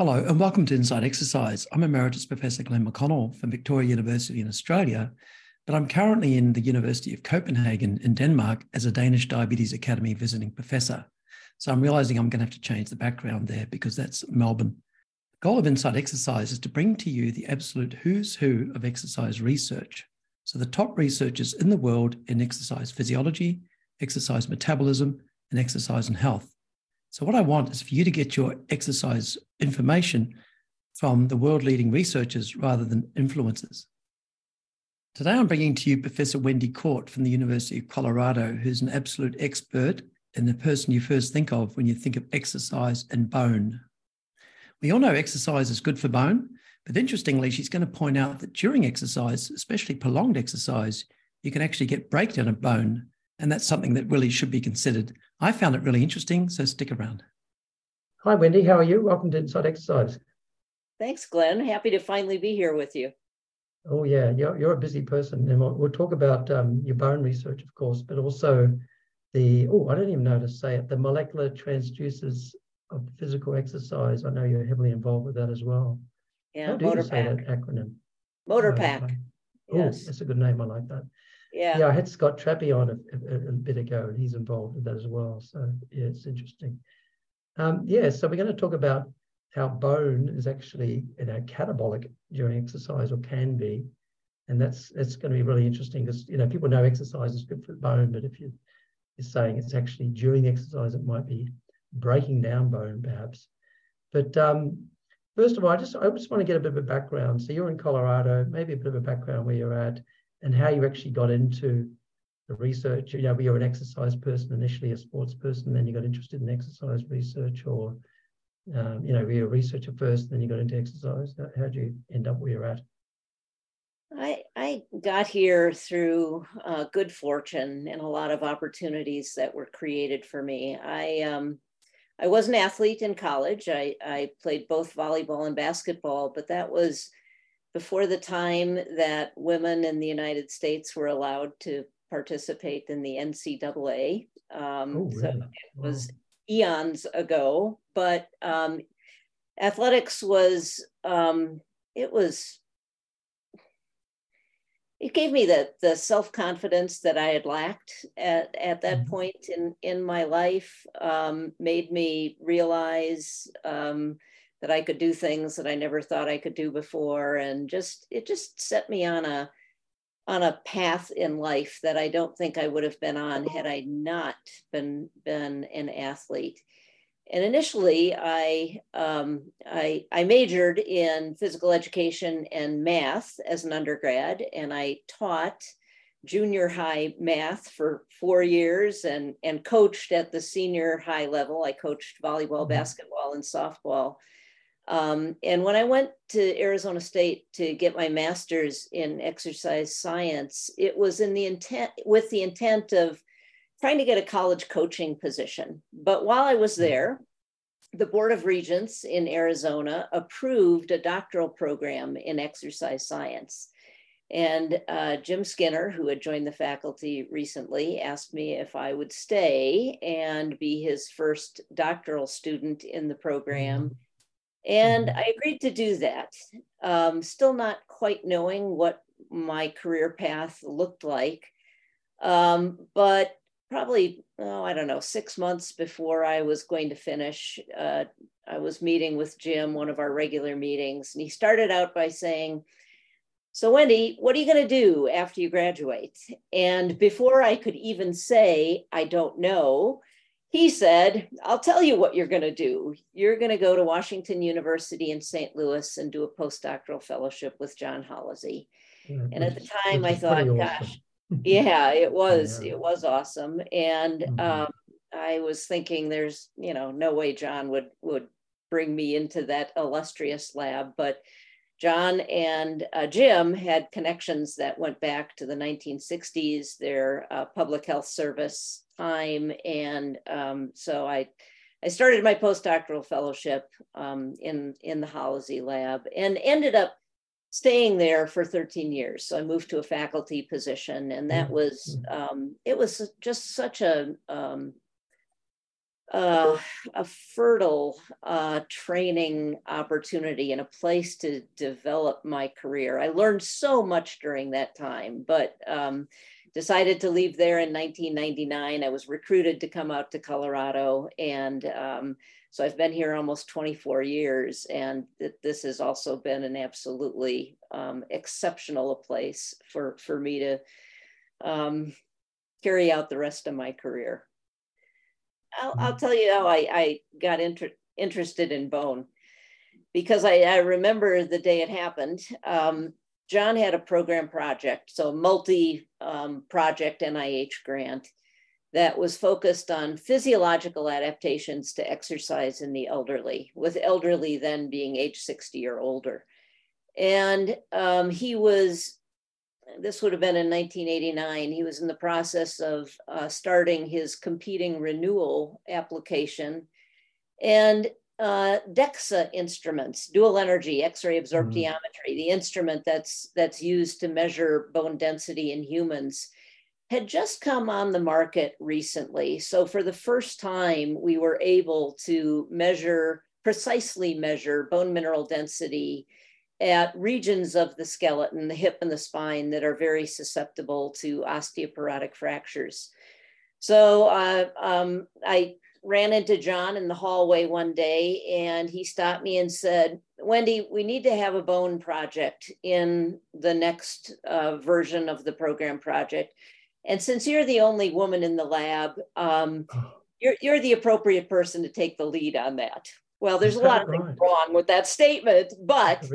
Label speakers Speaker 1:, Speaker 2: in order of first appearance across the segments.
Speaker 1: Hello, and welcome to Inside Exercise. I'm Emeritus Professor Glenn McConell from Victoria University in Australia, but I'm currently in the University of Copenhagen in Denmark as a Danish Diabetes Academy visiting professor. So I'm realizing I'm going to have to change the background there because that's Melbourne. The goal of Inside Exercise is to bring to you the absolute who's who of exercise research. So the top researchers in the world in exercise physiology, exercise metabolism, and exercise and health. So, what I want is for you to get your exercise information from the world leading researchers rather than influencers. Today, I'm bringing to you Professor Wendy Kohrt from the University of Colorado, who's an absolute expert and the person you first think of when you think of exercise and bone. We all know exercise is good for bone, but interestingly, she's going to point out that during exercise, especially prolonged exercise, you can actually get breakdown of bone. And that's something that really should be considered I found it really interesting, so stick around.
Speaker 2: Hi, Wendy. How are you? Welcome to Inside Exercise.
Speaker 3: Thanks, Glenn. Happy to finally be here with you.
Speaker 2: Oh, yeah. You're, you're a busy person. And we'll, we'll talk about um, your bone research, of course, but also the, oh, I don't even know how to say it, the molecular transducers of physical exercise. I know you're heavily involved with that as well.
Speaker 3: Yeah,
Speaker 2: how do
Speaker 3: motor
Speaker 2: you say
Speaker 3: pack.
Speaker 2: that acronym?
Speaker 3: MoTrPAC.
Speaker 2: Oh,
Speaker 3: Yes.
Speaker 2: that's a good name. I like that.
Speaker 3: Yeah.
Speaker 2: Yeah, I had Scott Trappe on a, a, a bit ago, and he's involved with that as well. So yeah, it's interesting. Um, yeah, so we're going to talk about how bone is actually you know catabolic during exercise or can be, and that's that's going to be really interesting because you know people know exercise is good for the bone, but if you, you're saying it's actually during exercise, it might be breaking down bone perhaps. But um, first of all, I just I just want to get a bit of a background. So you're in Colorado, maybe a bit of a background where you're at and how you actually got into the research. You know, were you an exercise person initially, a sports person, then you got interested in exercise research, or um, you know, were you a researcher first, then you got into exercise? How did you end up where you're at?
Speaker 3: I, I got here through uh, good fortune and a lot of opportunities that were created for me. I um, I was an athlete in college. I, I played both volleyball and basketball, but that was before the time that women in the United States were allowed to participate in the NCAA. Um,
Speaker 2: Oh,
Speaker 3: So it was eons ago, but um, athletics was, um, it was, it gave me the, the self-confidence that I had lacked at, at that
Speaker 2: Mhm.
Speaker 3: point in, in my life, um, made me realize um, that I could do things that I never thought I could do before. And just, it just set me on a, on a path in life that I don't think I would have been on had I not been, been an athlete. And initially I, um, I, I majored in physical education and math as an undergrad, and I taught junior high math for four years and, and coached at the senior high level. I coached volleyball,
Speaker 2: Mhm.
Speaker 3: basketball, and softball. Um, and when I went to Arizona State to get my master's in exercise science, it was in the intent with the intent of trying to get a college coaching position. But while I was there, the Board of Regents in Arizona approved a doctoral program in exercise science. And uh, Jim Skinner, who had joined the faculty recently, asked me if I would stay and be his first doctoral student in the program. And
Speaker 2: Mhm.
Speaker 3: I agreed to do that. Um, still not quite knowing what my career path looked like. Um, but probably, oh, I don't know, six months before I was going to finish, uh, I was meeting with Jim, one of our regular meetings, and he started out by saying, So, Wendy, what are you going to do after you graduate? And before I could even say, I don't know, he said, I'll tell you what you're going to do. You're going to go to Washington University in St. Louis and do a postdoctoral fellowship with John Holloszy.
Speaker 2: Yeah,
Speaker 3: And at the time, I thought,
Speaker 2: awesome.
Speaker 3: gosh, yeah, it was,
Speaker 2: Yeah.
Speaker 3: it was awesome. And
Speaker 2: Mhm.
Speaker 3: um, I was thinking there's, you know, no way John would, would bring me into that illustrious lab, but John and uh, Jim had connections that went back to the 1960s, their uh, public health service time. And um, so I, I started my postdoctoral fellowship um, in, in the Holloszy lab and ended up staying there for 13 years. So I moved to a faculty position and that was, um, it was just such a, um, uh, a fertile uh, training opportunity and a place to develop my career. I learned so much during that time, but um, decided to leave there in 1999. I was recruited to come out to Colorado. And um, so I've been here almost 24 years. And th- this has also been an absolutely um, exceptional place for, for me to um, carry out the rest of my career. I'll, I'll tell you how I, I got inter- interested in bone because I, I, remember the day it happened. Um, John had a program project, so a multi um, project NIH grant that was focused on physiological adaptations to exercise in the elderly, with elderly then being age 60 or older. And um, he was this would have been in 1989. He was in the process of uh, starting his competing renewal application. And uh, DEXA instruments, dual energy X-ray absorptiometry, mm-hmm. the instrument that's that's used to measure bone density in humans, had just come on the market recently. So for the first time, we were able to measure precisely measure bone mineral density at regions of the skeleton, the hip and the spine that are very susceptible to osteoporotic fractures. So uh, um, I ran into John in the hallway one day and he stopped me and said, Wendy, we need to have a bone project in the next uh, version of the program project. And since you're the only woman in the lab, um, you're, you're the appropriate person to take the lead on that. Well, there's a lot of things wrong with that statement, but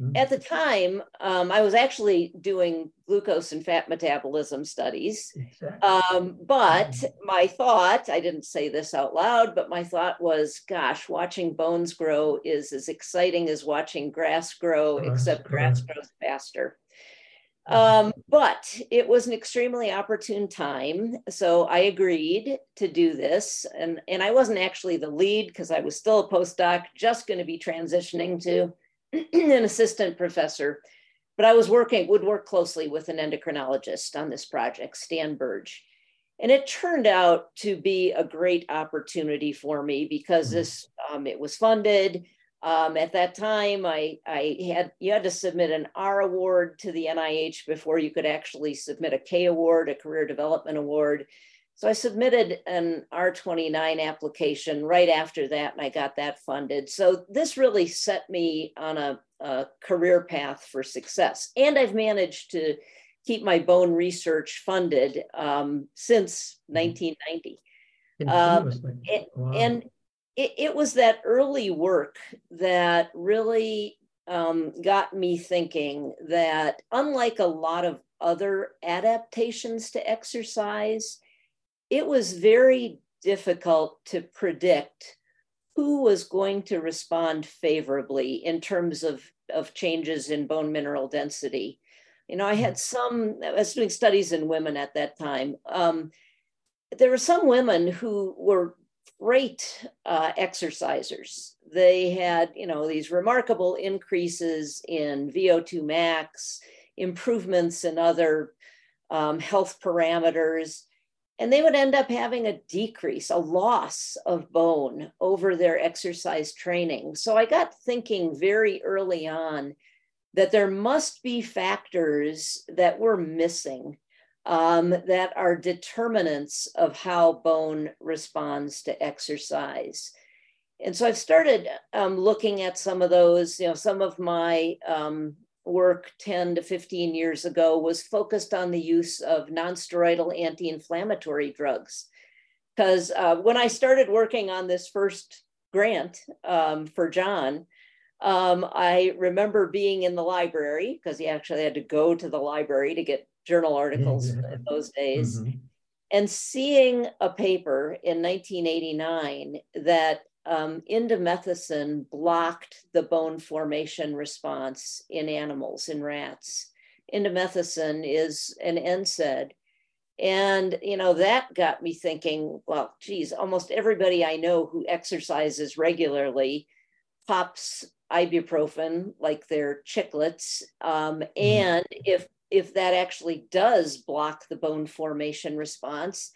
Speaker 3: mm-hmm. at the time, um, I was actually doing glucose and fat metabolism studies. Exactly. Um, but mm-hmm. my thought, I didn't say this out loud, but my thought was, gosh, watching bones grow is as exciting as watching grass grow, except grass grows faster. Um, but it was an extremely opportune time. So I agreed to do this. And, and I wasn't actually the lead because I was still a postdoc, just going to be transitioning to an assistant professor. But I was working, would work closely with an endocrinologist on this project, Stan Birge. And it turned out to be a great opportunity for me because mm-hmm. this um, it was funded. Um, at that time, I, I had you had to submit an R award to the NIH before you could actually submit a K award, a career development award. So I submitted an R29 application right after that, and I got that funded. So this really set me on a, a career path for success. And I've managed to keep my bone research funded um, since 1990. Mm-hmm. Um, and, wow. and it, it was that early work that really um, got me thinking that unlike a lot of other adaptations to exercise, it was very difficult to predict who was going to respond favorably in terms of, of changes in bone mineral density. You know, I had some, I was doing studies in women at that time. Um, there were some women who were great uh, exercisers. They had, you know, these remarkable increases in VO2 max, improvements in other um, health parameters, and they would end up having a decrease, a loss of bone over their exercise training. So I got thinking very early on that there must be factors that we're missing um, that are determinants of how bone responds to exercise. And so I've started um, looking at some of those, you know, some of my um, work 10 to 15 years ago was focused on the use of nonsteroidal anti-inflammatory drugs. Because uh, when I started working on this first grant um, for John, um, I remember being in the library because he actually had to go to the library to get journal articles in those days. Mm-hmm. And seeing a paper in 1989 that um, indomethacin blocked the bone formation response in animals, in rats. Indomethacin is an NSAID. And, you know, that got me thinking, well, geez, almost everybody I know who exercises regularly pops ibuprofen like they're chiclets. Um, mm-hmm. And if if that actually does block the bone formation response,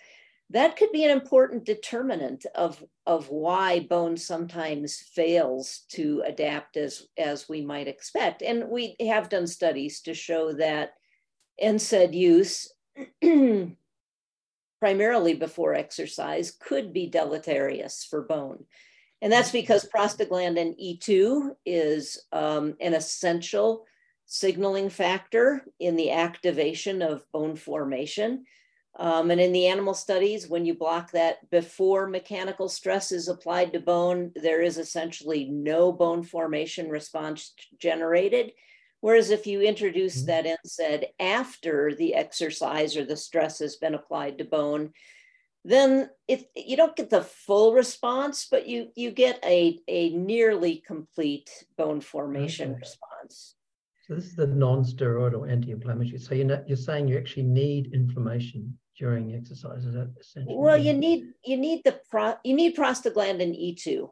Speaker 3: that could be an important determinant of, of why bone sometimes fails to adapt as, as we might expect. And we have done studies to show that NSAID use, primarily before exercise, could be deleterious for bone. And that's because prostaglandin E2 is um, an essential signaling factor in the activation of bone formation. Um, and in the animal studies, when you block that before mechanical stress is applied to bone, there is essentially no bone formation response generated. Whereas if you introduce mm-hmm. that NSAID after the exercise or the stress has been applied to bone, then if you don't get the full response, but you you get a, a nearly complete bone formation okay. response.
Speaker 2: So this is the non-steroidal anti-inflammatory. So you're not, you're saying you actually need inflammation during exercise. Is that essentially?
Speaker 3: Well, you need you need the pro you need prostaglandin E2.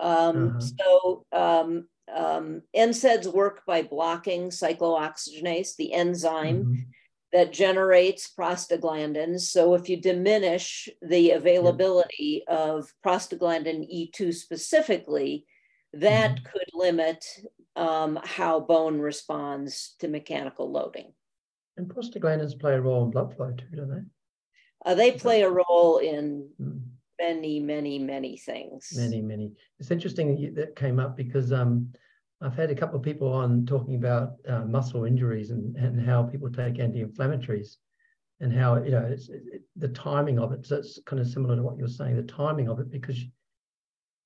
Speaker 3: Um, uh-huh. So um, um, NSAIDs work by blocking cyclooxygenase, the enzyme mm-hmm. that generates prostaglandins. So if you diminish the availability yeah. of prostaglandin E2 specifically, that mm-hmm. could limit um, how bone responds to mechanical loading.
Speaker 2: And prostaglandins play a role in blood flow too, don't they?
Speaker 3: Uh, they play a role in mm. many, many, many things.
Speaker 2: Many, many. It's interesting that came up because um, I've had a couple of people on talking about uh, muscle injuries and, and how people take anti-inflammatories and how, you know, it's, it, the timing of it. So it's kind of similar to what you're saying, the timing of it, because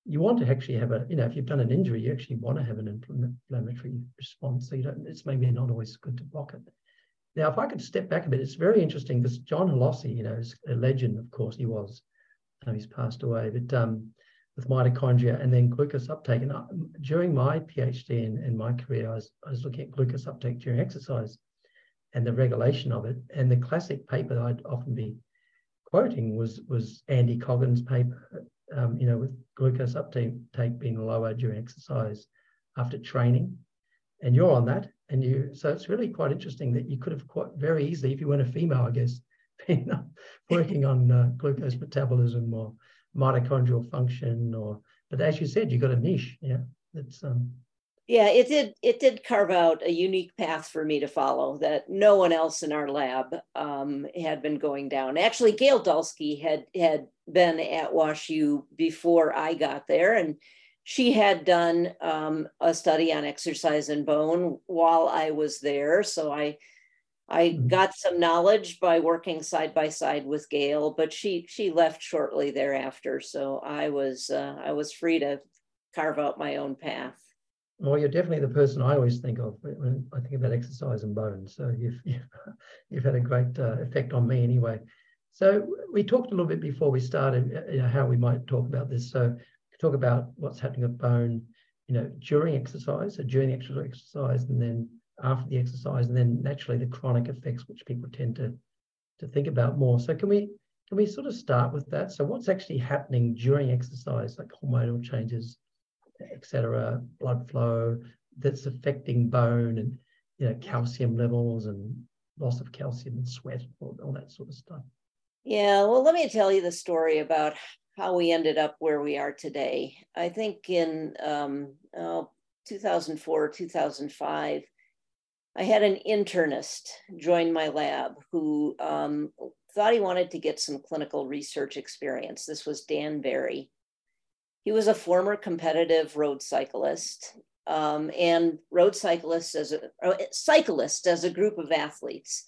Speaker 2: you want to actually have a, you know, if you've done an injury, you actually want to have an inflammatory response. So you don't, it's maybe not always good to block it. Now, if I could step back a bit, it's very interesting because John Holloszy, you know, is a legend, of course, he was. Um, he's passed away, but um, with mitochondria and then glucose uptake. And I, during my PhD and, and my career, I was, I was looking at glucose uptake during exercise and the regulation of it. And the classic paper that I'd often be quoting was was Andy Coggan's paper, um, you know, with glucose uptake being lower during exercise after training. And you're on that. And you, so it's really quite interesting that you could have quite very easily, if you weren't a female, I guess, been working on uh, glucose metabolism or mitochondrial function, or but as you said, you got a niche. Yeah, it's um.
Speaker 3: Yeah, it did. It did carve out a unique path for me to follow that no one else in our lab um, had been going down. Actually, Gail Dalsky had had been at WashU before I got there, and she had done um, a study on exercise and bone while I was there. So I I mm-hmm. got some knowledge by working side by side with Gail, but she she left shortly thereafter. So I was uh, I was free to carve out my own path.
Speaker 2: Well, you're definitely the person I always think of when I think about exercise and bone. So you've you've, you've had a great uh, effect on me anyway. So we talked a little bit before we started, uh, you know, how we might talk about this. So talk about what's happening with bone, you know, during exercise, so during the actual exercise, and then after the exercise, and then naturally the chronic effects, which people tend to to think about more. So can we can we sort of start with that? So what's actually happening during exercise, like hormonal changes, etc., blood flow that's affecting bone and you know calcium levels and loss of calcium and sweat, all, all that sort of stuff.
Speaker 3: Yeah, well, let me tell you the story about how we ended up where we are today. I think in um, oh, 2004, 2005, I had an internist join my lab who um, thought he wanted to get some clinical research experience. This was Dan Barry. He was a former competitive road cyclist um, and road cyclists as a cyclists as a group of athletes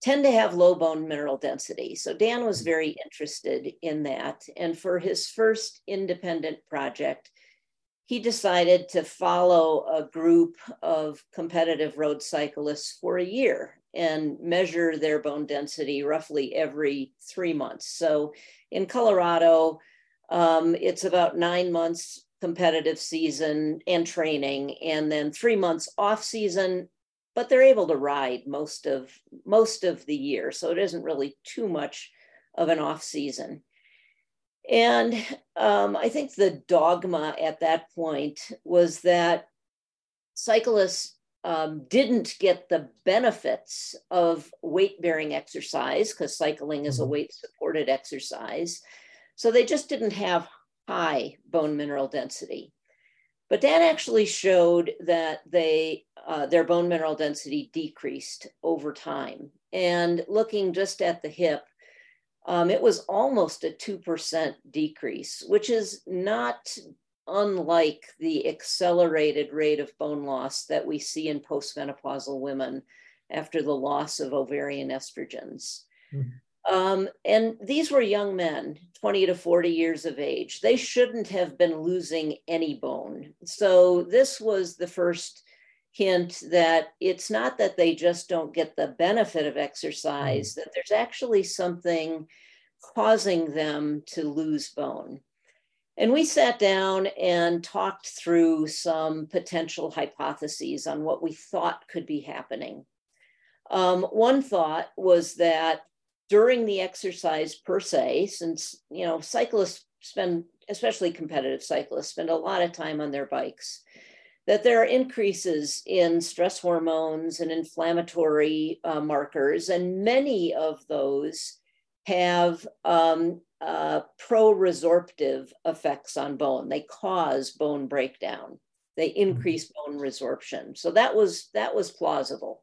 Speaker 3: tend to have low bone mineral density. So Dan was very interested in that. And for his first independent project, he decided to follow a group of competitive road cyclists for a year and measure their bone density roughly every three months. So in Colorado, um, it's about nine months competitive season and training, and then three months off season but they're able to ride most of most of the year so it isn't really too much of an off season and um, i think the dogma at that point was that cyclists um, didn't get the benefits of weight bearing exercise because cycling is a mm-hmm. weight supported exercise. So they just didn't have high bone mineral density. But Dan actually showed that they uh, their bone mineral density decreased over time. And looking just at the hip, um, it was almost a 2% decrease, which is not unlike the accelerated rate of bone loss that we see in postmenopausal women after the loss of ovarian estrogens. Mm-hmm. Um, and these were young men, 20 to 40 years of age. They shouldn't have been losing any bone. So, this was the first hint that it's not that they just don't get the benefit of exercise, mm-hmm. that there's actually something causing them to lose bone. And we sat down and talked through some potential hypotheses on what we thought could be happening. Um, one thought was that during the exercise per se, since you know cyclists spend, especially competitive cyclists, spend a lot of time on their bikes, that there are increases in stress hormones and inflammatory uh, markers, and many of those have um, uh, pro-resorptive effects on bone. They cause bone breakdown. They mm-hmm. increase bone resorption. So that was that was plausible.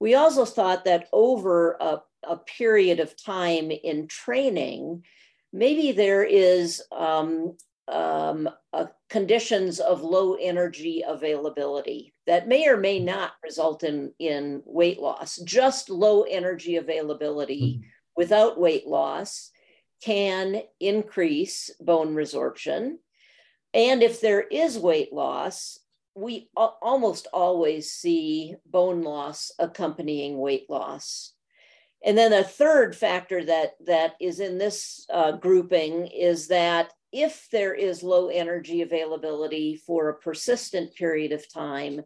Speaker 3: We also thought that over a, a period of time in training, maybe there is um, um, conditions of low energy availability that may or may not result in, in weight loss. Just low energy availability mm-hmm. without weight loss can increase bone resorption. And if there is weight loss, we almost always see bone loss accompanying weight loss. And then a third factor that, that is in this uh, grouping is that if there is low energy availability for a persistent period of time,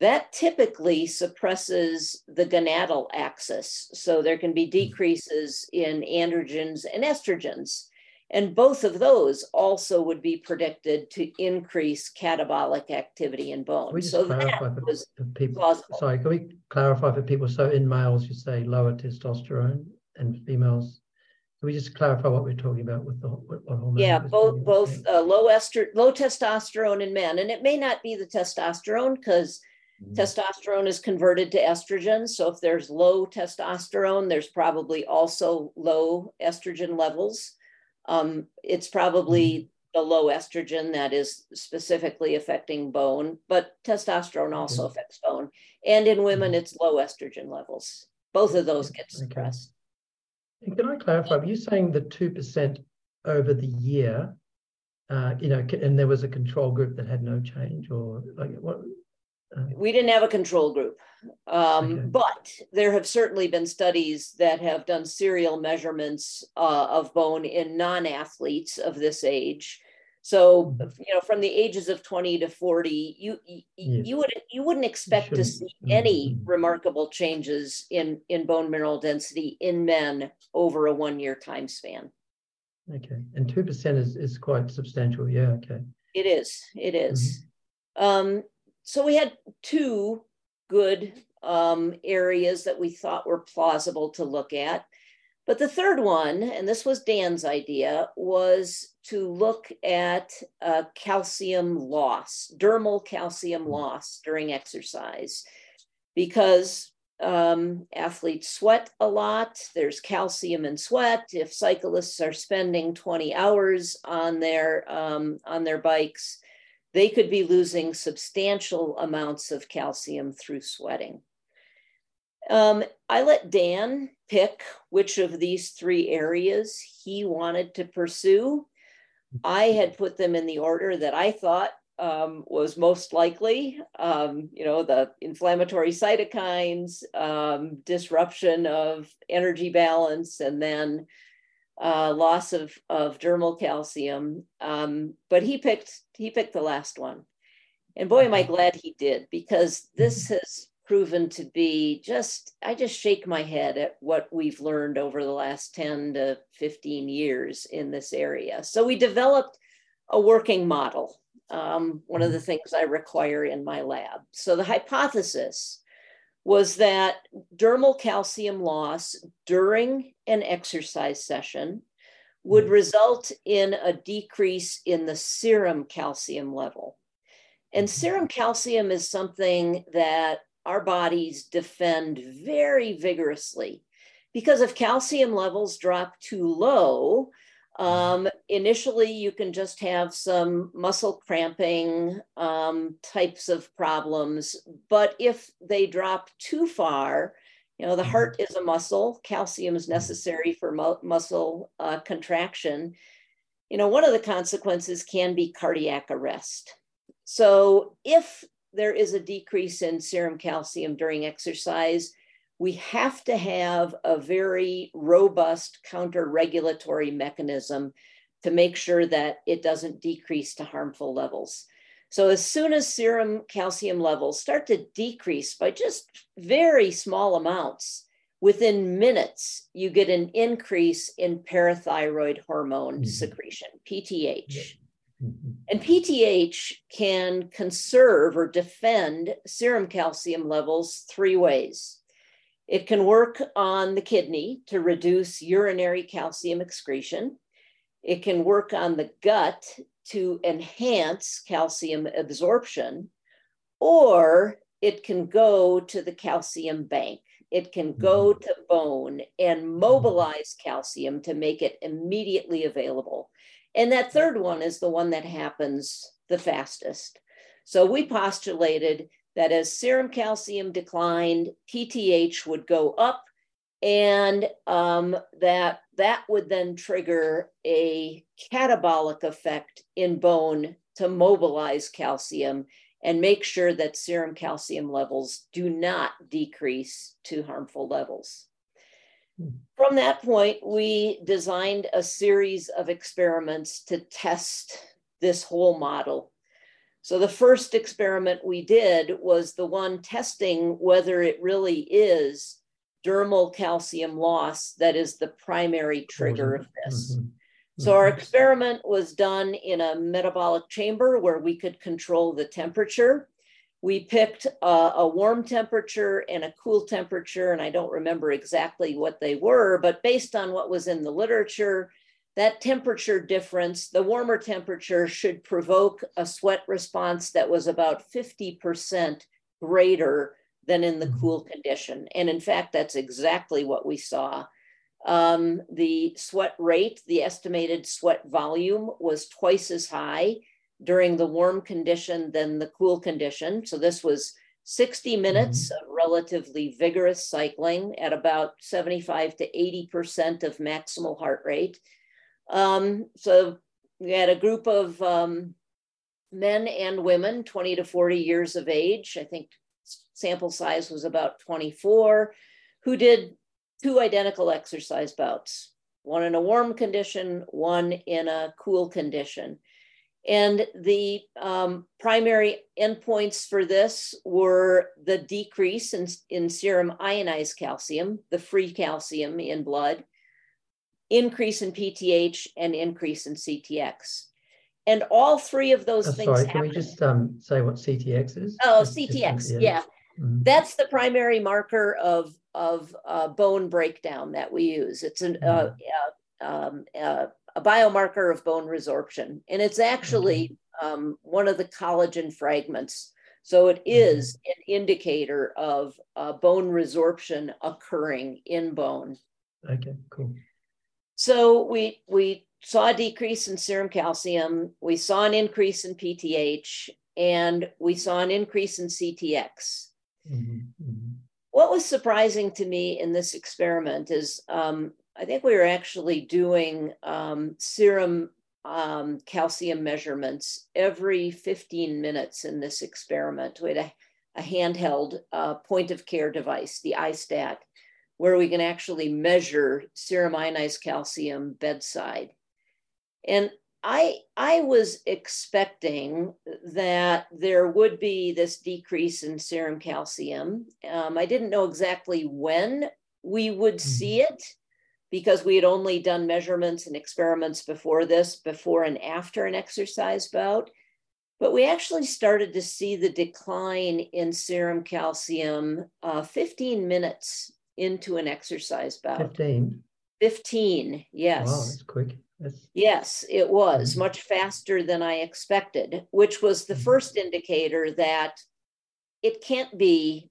Speaker 3: that typically suppresses the gonadal axis. So there can be hmm. decreases in androgens and estrogens. And both of those also would be predicted to increase catabolic activity in bone.
Speaker 2: we just so clarify for, for people? Plausible. Sorry, can we clarify for people? So in males, you say lower testosterone, and females, can we just clarify what we're talking about with the what hormone?
Speaker 3: Yeah, both both uh, low ester low testosterone in men, and it may not be the testosterone because Mm-hmm. Testosterone is converted to estrogen. So if there's low testosterone, there's probably also low estrogen levels. Um, it's probably mm-hmm. the low estrogen that is specifically affecting bone, but testosterone also okay. affects bone. And in women, mm-hmm. it's low estrogen levels. Both of those get suppressed.
Speaker 2: Okay. Can I clarify? Are you saying the 2% over the year, uh, you know, and there was a control group that had no change or like what?
Speaker 3: we didn't have a control group. Um, okay. But there have certainly been studies that have done serial measurements uh, of bone in non athletes of this age. So, mm-hmm. you know, from the ages of 20 to 40, you you, yes. you would you wouldn't expect to see mm-hmm. any remarkable changes in in bone mineral density in men over a one year time span.
Speaker 2: Okay, and two percent is is quite substantial. Yeah. Okay.
Speaker 3: It is. It is. Mm-hmm. Um, so we had two good um, areas that we thought were plausible to look at. But the third one, and this was Dan's idea, was to look at uh, calcium loss, dermal calcium loss during exercise, because um, athletes sweat a lot. There's calcium in sweat. If cyclists are spending 20 hours on their um, on their bikes, they could be losing substantial amounts of calcium through sweating. Um, I let Dan pick which of these three areas he wanted to pursue. I had put them in the order that I thought um, was most likely. Um, you know, the inflammatory cytokines, um, disruption of energy balance, and then uh, loss of, of dermal calcium. Um, but he picked he picked the last one, and boy, am I glad he did because this mm-hmm. has proven to be just I just shake my head at what we've learned over the last ten to fifteen years in this area. So we developed a working model um, one of the things I require in my lab. So the hypothesis was that dermal calcium loss during an exercise session would mm-hmm. result in a decrease in the serum calcium level. And mm-hmm. serum calcium is something that our bodies defend very vigorously because if calcium levels drop too low, um, initially, you can just have some muscle cramping um, types of problems. But if they drop too far, you know, the mm-hmm. heart is a muscle, calcium is necessary for mu- muscle uh, contraction. You know, one of the consequences can be cardiac arrest. So, if there is a decrease in serum calcium during exercise, we have to have a very robust counter regulatory mechanism to make sure that it doesn't decrease to harmful levels. So, as soon as serum calcium levels start to decrease by just very small amounts, within minutes, you get an increase in parathyroid hormone mm-hmm. secretion, PTH. And PTH can conserve or defend serum calcium levels three ways. It can work on the kidney to reduce urinary calcium excretion. It can work on the gut to enhance calcium absorption, or it can go to the calcium bank. It can go mm-hmm. to bone and mobilize calcium to make it immediately available. And that third one is the one that happens the fastest. So we postulated that as serum calcium declined, PTH would go up, and um, that that would then trigger a catabolic effect in bone to mobilize calcium and make sure that serum calcium levels do not decrease to harmful levels. From that point, we designed a series of experiments to test this whole model so the first experiment we did was the one testing whether it really is dermal calcium loss that is the primary trigger of this. Mm-hmm. So our experiment was done in a metabolic chamber where we could control the temperature. We picked a, a, warm temperature and a cool temperature, and I don't remember exactly what they were, but based on what was in the literature, that temperature difference, the warmer temperature should provoke a sweat response that was about 50% greater than in the mm-hmm. cool condition. And in fact, that's exactly what we saw. Um, the sweat rate, the estimated sweat volume was twice as high during the warm condition than the cool condition. So this was 60 minutes mm-hmm. of relatively vigorous cycling at about 75 to 80% of maximal heart rate. Um, so we had a group of um, men and women, 20 to 40 years of age. I think sample size was about 24, who did two identical exercise bouts, one in a warm condition, one in a cool condition. And the um, primary endpoints for this were the decrease in, in serum ionized calcium, the free calcium in blood, increase in PTH, and increase in CTX. And all three of those
Speaker 2: oh,
Speaker 3: things.
Speaker 2: Sorry, can we just um, say what CTX is?
Speaker 3: Oh, just, CTX, just, yeah. yeah. Mm-hmm. That's the primary marker of of uh, bone breakdown that we use. It's an, uh, mm-hmm. uh, um, uh, a biomarker of bone resorption, and it's actually um, one of the collagen fragments. So it mm-hmm. an indicator of uh, bone resorption occurring in bone.
Speaker 2: Okay, cool.
Speaker 3: So we we saw a decrease in serum calcium, we saw an increase in PTH, and we saw an increase in CTX. Mm-hmm, mm-hmm. What was surprising to me in this experiment is um, I think we were actually doing um, serum um, calcium measurements every 15 minutes in this experiment. We had a, a handheld uh, point of care device, the iStat, where we can actually measure serum ionized calcium bedside. And I, I was expecting that there would be this decrease in serum calcium. Um, I didn't know exactly when we would mm-hmm. see it because we had only done measurements and experiments before this, before and after an exercise bout. but we actually started to see the decline in serum calcium uh, 15 minutes into an exercise bout.
Speaker 2: 15.
Speaker 3: 15, yes.
Speaker 2: Wow, that's quick. That's...
Speaker 3: Yes, it was mm-hmm. much faster than I expected, which was the mm-hmm. first indicator that it can't be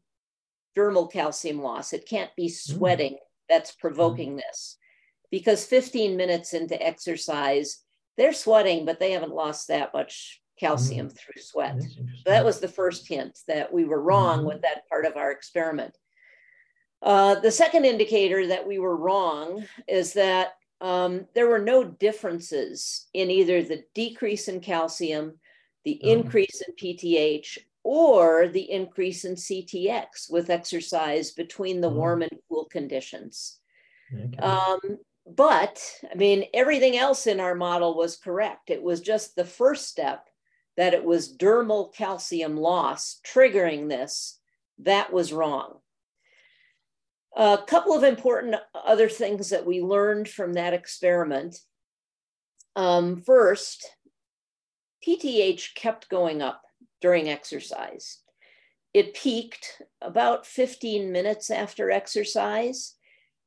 Speaker 3: dermal calcium loss. It can't be mm. sweating. That's provoking this because 15 minutes into exercise, they're sweating, but they haven't lost that much calcium mm. through sweat. So that was the first hint that we were wrong mm-hmm. with that part of our experiment. Uh, the second indicator that we were wrong is that um, there were no differences in either the decrease in calcium, the oh. increase in PTH, or the increase in CTX with exercise between the oh. warm and cool conditions. Okay. Um, but I mean, everything else in our model was correct. It was just the first step that it was dermal calcium loss triggering this. That was wrong. A couple of important other things that we learned from that experiment. Um, first, PTH kept going up during exercise. It peaked about 15 minutes after exercise.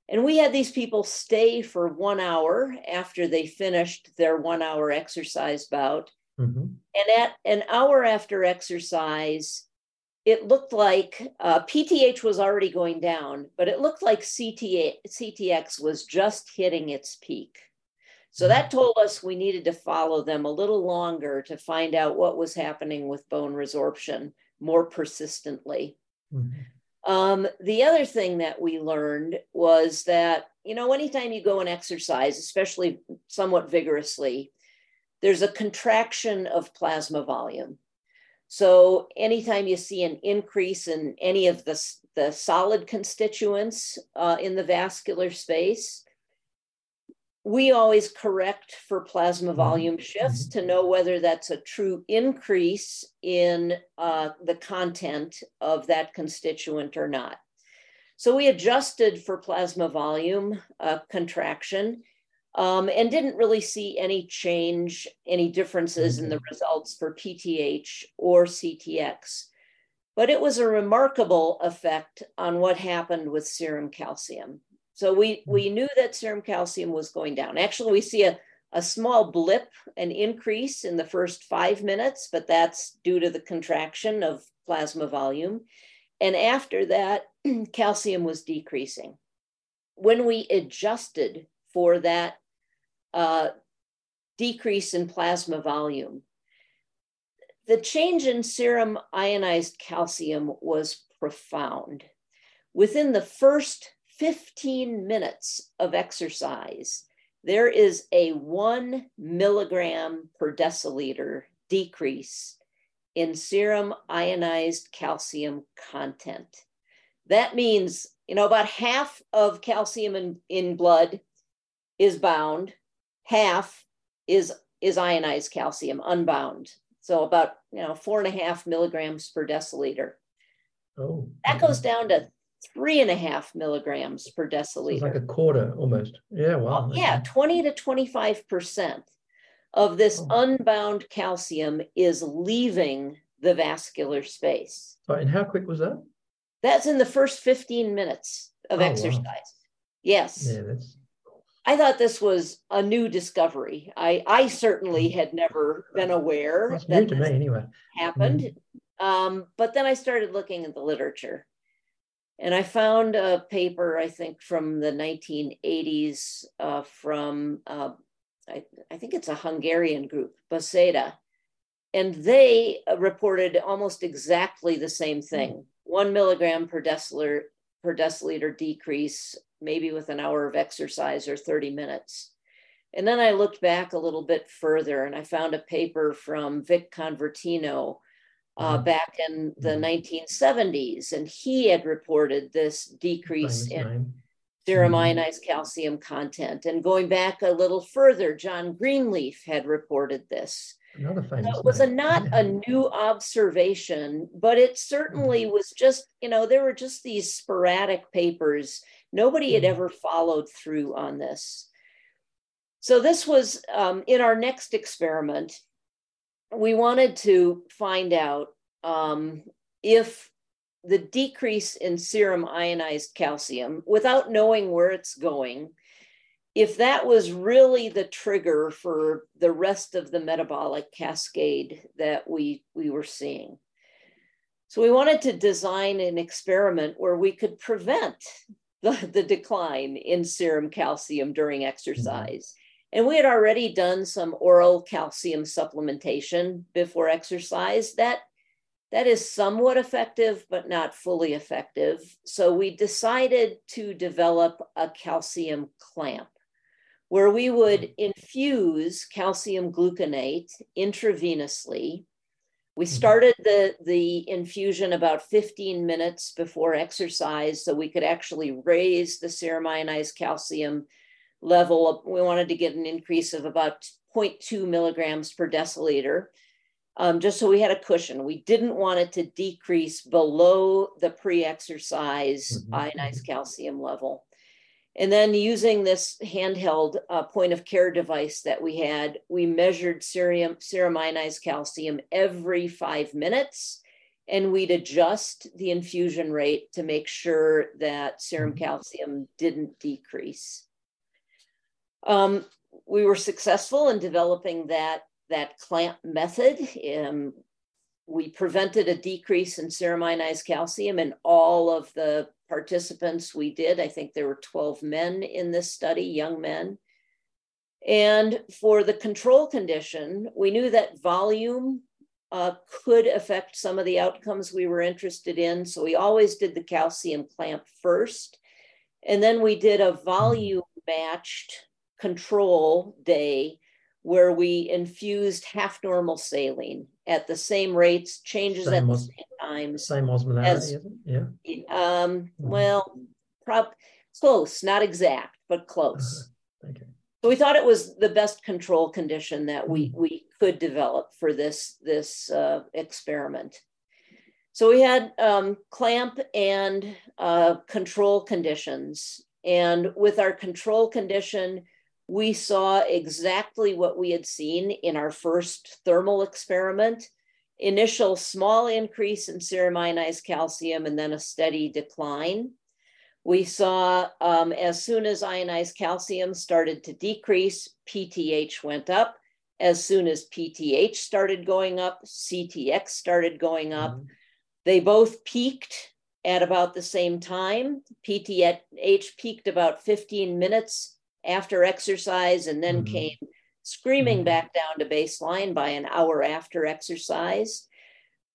Speaker 3: And we had these people stay for one hour after they finished their one hour exercise bout. Mm-hmm. And at an hour after exercise, it looked like uh, PTH was already going down, but it looked like CTA, CTX was just hitting its peak. So that told us we needed to follow them a little longer to find out what was happening with bone resorption more persistently. Mm-hmm. Um, the other thing that we learned was that, you know, anytime you go and exercise, especially somewhat vigorously, there's a contraction of plasma volume. So anytime you see an increase in any of the, the solid constituents uh, in the vascular space, we always correct for plasma mm-hmm. volume shifts mm-hmm. to know whether that's a true increase in uh, the content of that constituent or not. So we adjusted for plasma volume uh, contraction um, and didn't really see any change, any differences in the mm-hmm. results for PTH or CTX. But it was a remarkable effect on what happened with serum calcium. So we, hmm. we knew that serum calcium was going down. Actually, we see a, a small blip, an increase in the first five minutes, but that's due to the contraction of plasma volume. And after that, calcium was decreasing. When we adjusted for that uh, decrease in plasma volume. The change in serum ionized calcium was profound. Within the first 15 minutes of exercise, there is a one milligram per deciliter decrease in serum ionized calcium content. That means, you know, about half of calcium in, in blood is bound, half is is ionized calcium unbound. So about you know four and a half milligrams per deciliter.
Speaker 2: Oh,
Speaker 3: that goes down to three and a half milligrams per deciliter.
Speaker 2: It's like a quarter almost. Yeah, wow.
Speaker 3: Well, yeah, 20 to 25% of this oh. unbound calcium is leaving the vascular space.
Speaker 2: and how quick was that?
Speaker 3: That's in the first 15 minutes of oh, exercise. Wow. Yes.
Speaker 2: Yeah, that's
Speaker 3: I thought this was a new discovery. I, I certainly had never been aware
Speaker 2: That's that new to me anyway.
Speaker 3: happened. Mm-hmm. Um, but then I started looking at the literature and I found a paper, I think from the 1980s uh, from, uh, I, I, think it's a Hungarian group, Beszéd. And they uh, reported almost exactly the same thing. One milligram per deciliter, per deciliter decrease maybe with an hour of exercise or 30 minutes. And then I looked back a little bit further and I found a paper from Vic Convertino uh, mm-hmm. back in the mm-hmm. 1970s. And he had reported this decrease in serum mm-hmm. ionized calcium content. And going back a little further, John Greenleaf had reported this. So it was a not a new observation, but it certainly mm-hmm. was just, you know, there were just these sporadic papers Nobody had mm-hmm. ever followed through on this. So this was um, in our next experiment. We wanted to find out um, if the decrease in serum ionized calcium, without knowing where it's going, if that was really the trigger for the rest of the metabolic cascade that we, we were seeing. So we wanted to design an experiment where we could prevent the, the decline in serum calcium during mm-hmm. exercise. And we had already done some oral calcium supplementation before exercise. That that is somewhat effective, but not fully effective. So we decided to develop a calcium clamp where we would mm-hmm. infuse calcium gluconate intravenously. We mm-hmm. started the, the infusion about 15 minutes before exercise so we could actually raise the serum ionized calcium level. We wanted to get an increase of about 0.2 milligrams per deciliter um, just so we had a cushion. We didn't want it to decrease below the pre exercise mm-hmm. ionized calcium level. And then using this handheld uh, point of care device that we had, we measured serum, serum ionized calcium every five minutes. And we'd adjust the infusion rate to make sure that serum mm-hmm. calcium didn't decrease. Um, we were successful in developing that that clamp method. Um, we prevented a decrease in serum ionized calcium in all of the participants we did. I think there were 12 men in this study, young men. And for the control condition, we knew that volume uh, could affect some of the outcomes we were interested in. So we always did the calcium clamp first. And then we did a volume matched control day where we infused half normal saline at the same rates, changes same at the same times.
Speaker 2: Same osmolarity, as,
Speaker 3: yeah. Um, mm-hmm. Well, prob- close, not exact, but close. Uh-huh. Okay. So we thought it was the best control condition that we mm-hmm. we could develop for this this uh, experiment. So we had um, clamp and uh, control conditions, and with our control condition, we saw exactly what we had seen in our first thermal experiment initial small increase in serum ionized calcium and then a steady decline. We saw um, as soon as ionized calcium started to decrease, PTH went up. As soon as PTH started going up, CTX started going up. Mm-hmm. They both peaked at about the same time. PTH peaked about 15 minutes after exercise and then mm-hmm. came screaming mm-hmm. back down to baseline by an hour after exercise.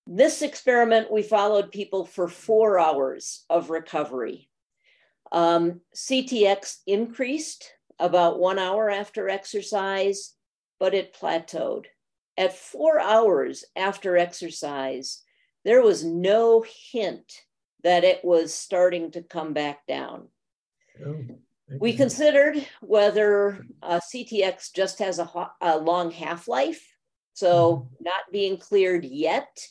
Speaker 3: This experiment, we followed people for four hours of recovery. Um, CTX increased about one hour after exercise, but it plateaued. At four hours after exercise, there was no hint that it was starting to come back down. Oh. We considered whether uh, CTX just has a, a long half life, so mm-hmm. not being cleared yet.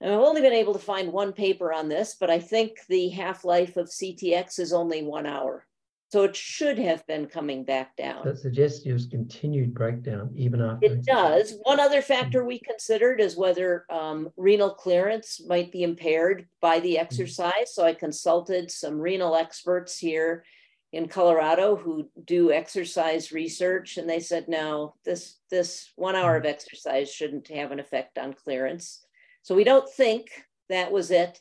Speaker 3: And I've only been able to find one paper on this, but I think the half life of CTX is only one hour. So it should have been coming back down.
Speaker 2: That suggests there's continued breakdown even after.
Speaker 3: It does. One other factor we considered is whether um, renal clearance might be impaired by the mm-hmm. exercise. Mm-hmm. So I consulted some renal experts here in Colorado who do exercise research, and they said, no, this this one hour of exercise shouldn't have an effect on clearance. So we don't think that was it,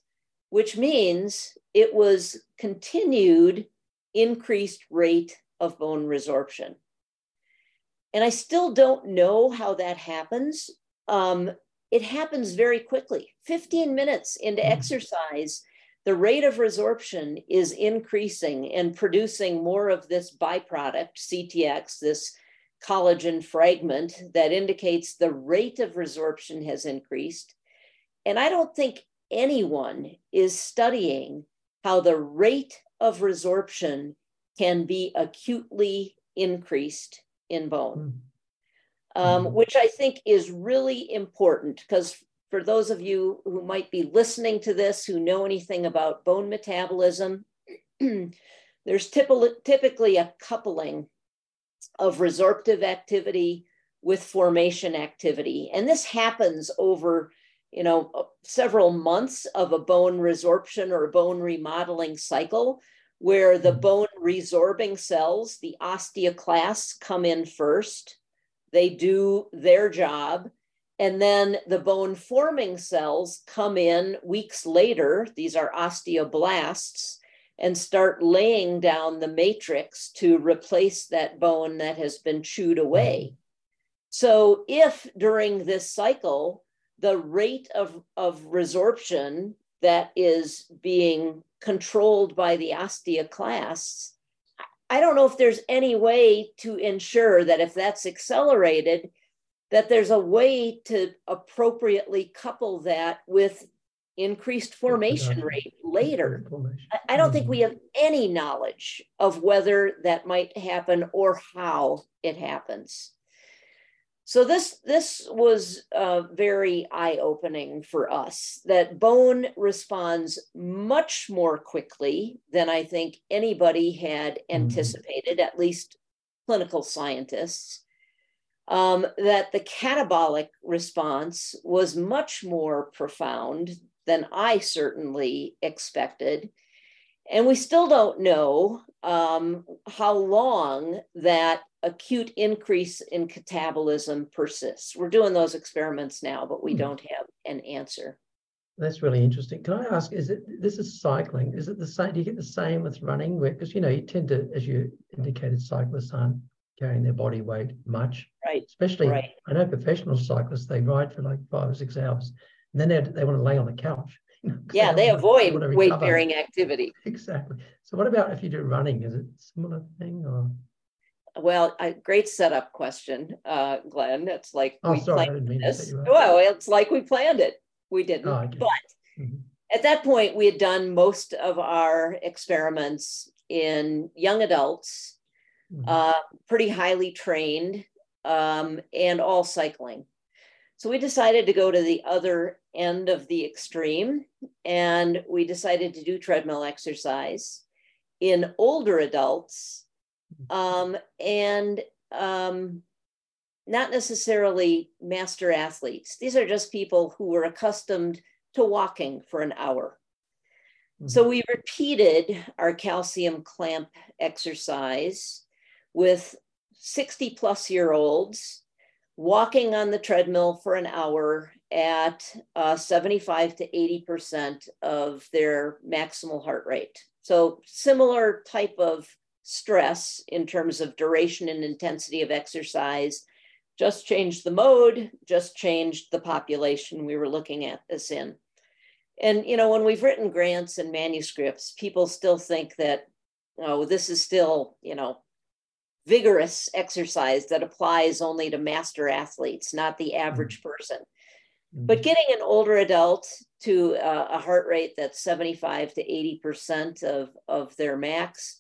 Speaker 3: which means it was continued increased rate of bone resorption. And I still don't know how that happens. Um, it happens very quickly. 15 minutes into mm-hmm. exercise, the rate of resorption is increasing and producing more of this byproduct, CTX, this collagen fragment that indicates the rate of resorption has increased. And I don't think anyone is studying how the rate of resorption can be acutely increased in bone, mm-hmm. um, which I think is really important because for those of you who might be listening to this who know anything about bone metabolism, there's typically a coupling of resorptive activity with formation activity. And this happens over, you know, several months of a bone resorption or bone remodeling cycle where the mm-hmm. bone resorbing cells, the osteoclasts, come in first. They do their job. And then the bone forming cells come in weeks later. These are osteoblasts and start laying down the matrix to replace that bone that has been chewed away. Mm-hmm. So, if during this cycle, the rate of, of resorption that is being controlled by the osteoclasts. I don't know if there's any way to ensure that if that's accelerated, that there's a way to appropriately couple that with increased formation rate later. I don't think we have any knowledge of whether that might happen or how it happens. So this this was uh, very eye opening for us. That bone responds much more quickly than I think anybody had mm-hmm. anticipated, mm-hmm. at least clinical scientists. Um, that the catabolic response was much more profound than I certainly expected. And we still don't know um, how long that acute increase in catabolism persists. We're doing those experiments now, but we hmm. don't have an answer.
Speaker 2: That's really interesting. Can I ask, is it, this is cycling, is it the same, do you get the same with running? Because, you know, you tend to, as you indicated, cyclists aren't carrying their body weight much.
Speaker 3: Right.
Speaker 2: Especially,
Speaker 3: right.
Speaker 2: I know professional cyclists, they ride for like five or six hours and then they, they want to lay on the couch.
Speaker 3: yeah, they, they avoid weight bearing activity.
Speaker 2: Exactly. So, what about if you do running? Is it similar thing or?
Speaker 3: Well, a great setup question, uh, Glenn. It's like
Speaker 2: oh, we sorry, planned
Speaker 3: this. Well, it's like we planned it. We didn't, oh, but mm-hmm. at that point, we had done most of our experiments in young adults, mm-hmm. uh, pretty highly trained, um, and all cycling. So we decided to go to the other end of the extreme, and we decided to do treadmill exercise in older adults um, and um, not necessarily master athletes. These are just people who were accustomed to walking for an hour. Mm-hmm. So we repeated our calcium clamp exercise with 60 plus year olds walking on the treadmill for an hour at uh, 75 to 80% of their maximal heart rate. So, similar type of stress in terms of duration and intensity of exercise. Just changed the mode, just changed the population we were looking at this in. And, you know, when we've written grants and manuscripts, people still think that, oh, this is still, you know, vigorous exercise that applies only to master athletes, not the average mm-hmm. person. Mm-hmm. But getting an older adult to uh, a heart rate that's 75 to 80% of, of their max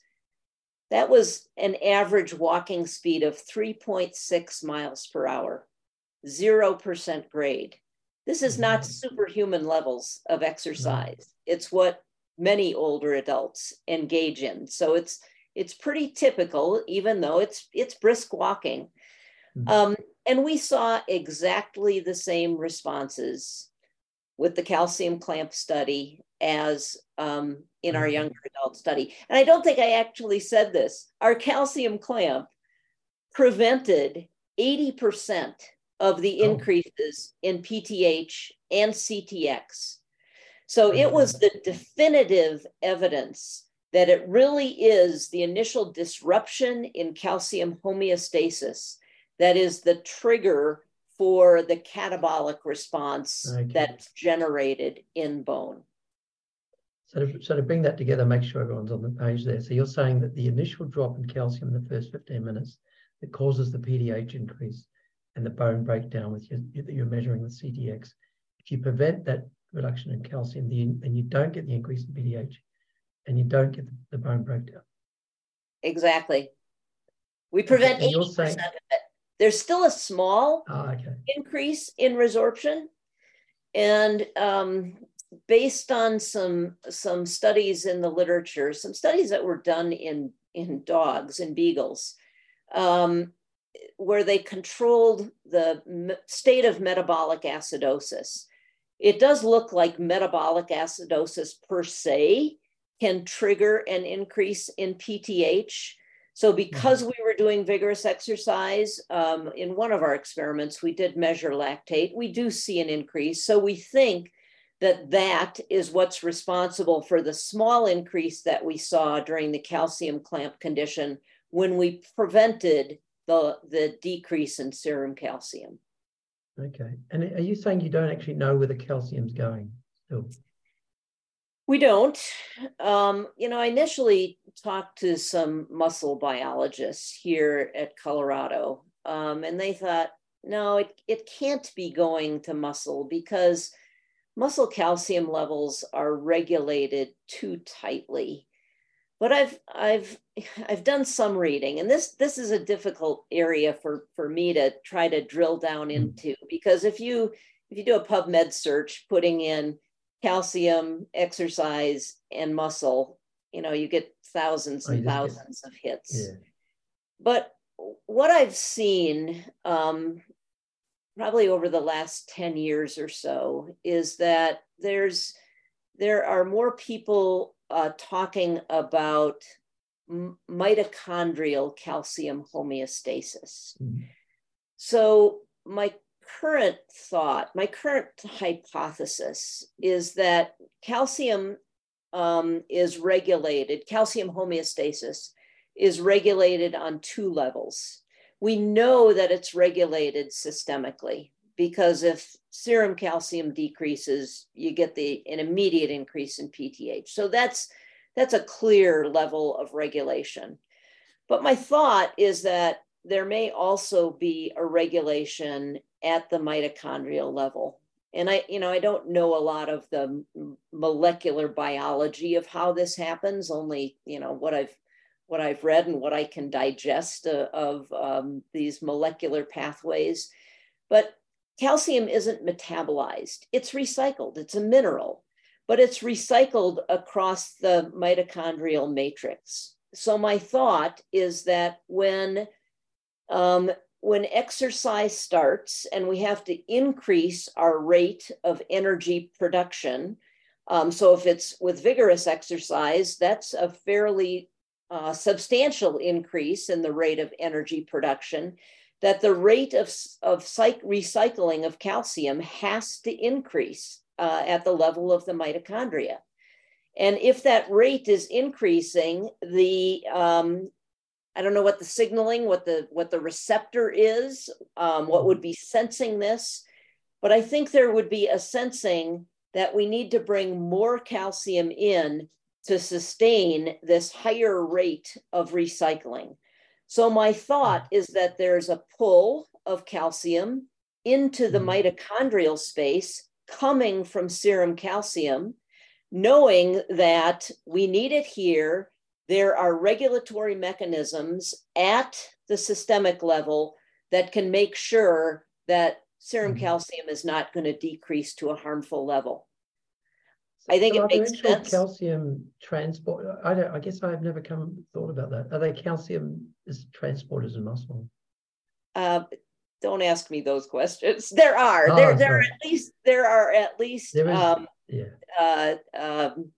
Speaker 3: that was an average walking speed of 3.6 miles per hour, 0% grade. This is not mm-hmm. superhuman levels of exercise. It's what many older adults engage in. So it's it's pretty typical, even though it's it's brisk walking. Mm-hmm. Um, and we saw exactly the same responses with the calcium clamp study as um, in our mm-hmm. younger adult study. And I don't think I actually said this. Our calcium clamp prevented 80% of the oh. increases in PTH and CTX. So it was mm-hmm. the definitive evidence that it really is the initial disruption in calcium homeostasis that is the trigger for the catabolic response that's generated in bone.
Speaker 2: So to, so to bring that together, make sure everyone's on the page there. So you're saying that the initial drop in calcium in the first 15 minutes that causes the PTH increase and the bone breakdown with your, you're measuring the CTX. If you prevent that reduction in calcium, the, and you don't get the increase in PTH, and you don't get the, bone breakdown.
Speaker 3: Exactly. We prevent okay, 80% saying, of it. There's still a small
Speaker 2: oh, okay.
Speaker 3: increase in resorption. And um, based on some some studies in the literature, some studies that were done in in dogs and beagles, um, where they controlled the state of metabolic acidosis. It does look like metabolic acidosis per se can trigger an increase in PTH. So, because mm-hmm. we were doing vigorous exercise um, in one of our experiments, we did measure lactate. We do see an increase. So, we think that that is what's responsible for the small increase that we saw during the calcium clamp condition when we prevented the, the decrease in serum calcium.
Speaker 2: Okay. And are you saying you don't actually know where the calcium's going still?
Speaker 3: We don't. Um, you know, I initially talked to some muscle biologists here at Colorado, um, and they thought, no, it, it can't be going to muscle because muscle calcium levels are regulated too tightly. But I've I've I've done some reading, and this this is a difficult area for for me to try to drill down hmm. into because if you if you do a PubMed search, putting in calcium, exercise, and muscle, you know, you get thousands oh, and thousands of hits. Yeah. But what I've seen, um, probably over the last 10 years or so, is that there's there are more people uh, talking about m- mitochondrial calcium homeostasis. Mm-hmm. So my current thought, my current hypothesis is that calcium um, is regulated, calcium homeostasis is regulated on two levels. We know that it's regulated systemically because if serum calcium decreases, you get the an immediate increase in PTH. So that's that's a clear level of regulation. But my thought is that there may also be a regulation at the mitochondrial level. And I, you know, I don't know a lot of the molecular biology of how this happens. Only, you know, what I've what I've read and what I can digest uh, of um, these molecular pathways. But calcium isn't metabolized; it's recycled. It's a mineral, but it's recycled across the mitochondrial matrix. So my thought is that when um, when exercise starts and we have to increase our rate of energy production. Um, so, if it's with vigorous exercise, that's a fairly uh, substantial increase in the rate of energy production. That the rate of, of recycling of calcium has to increase uh, at the level of the mitochondria. And if that rate is increasing, the um, I don't know what the signaling, what the what the receptor is, um, what would be sensing this, but I think there would be a sensing that we need to bring more calcium in to sustain this higher rate of recycling. So my thought is that there's a pull of calcium into the mm-hmm. mitochondrial space coming from serum calcium, knowing that we need it here there are regulatory mechanisms at the systemic level that can make sure that serum mm-hmm. calcium is not going to decrease to a harmful level. I think so it makes sense.
Speaker 2: Calcium transport. I don't. I guess I've never come thought about that. Are they calcium is transporters in muscle?
Speaker 3: Uh, don't ask me those questions. There are. Oh, there, there are at least there are at least is, um, yeah. uh, um,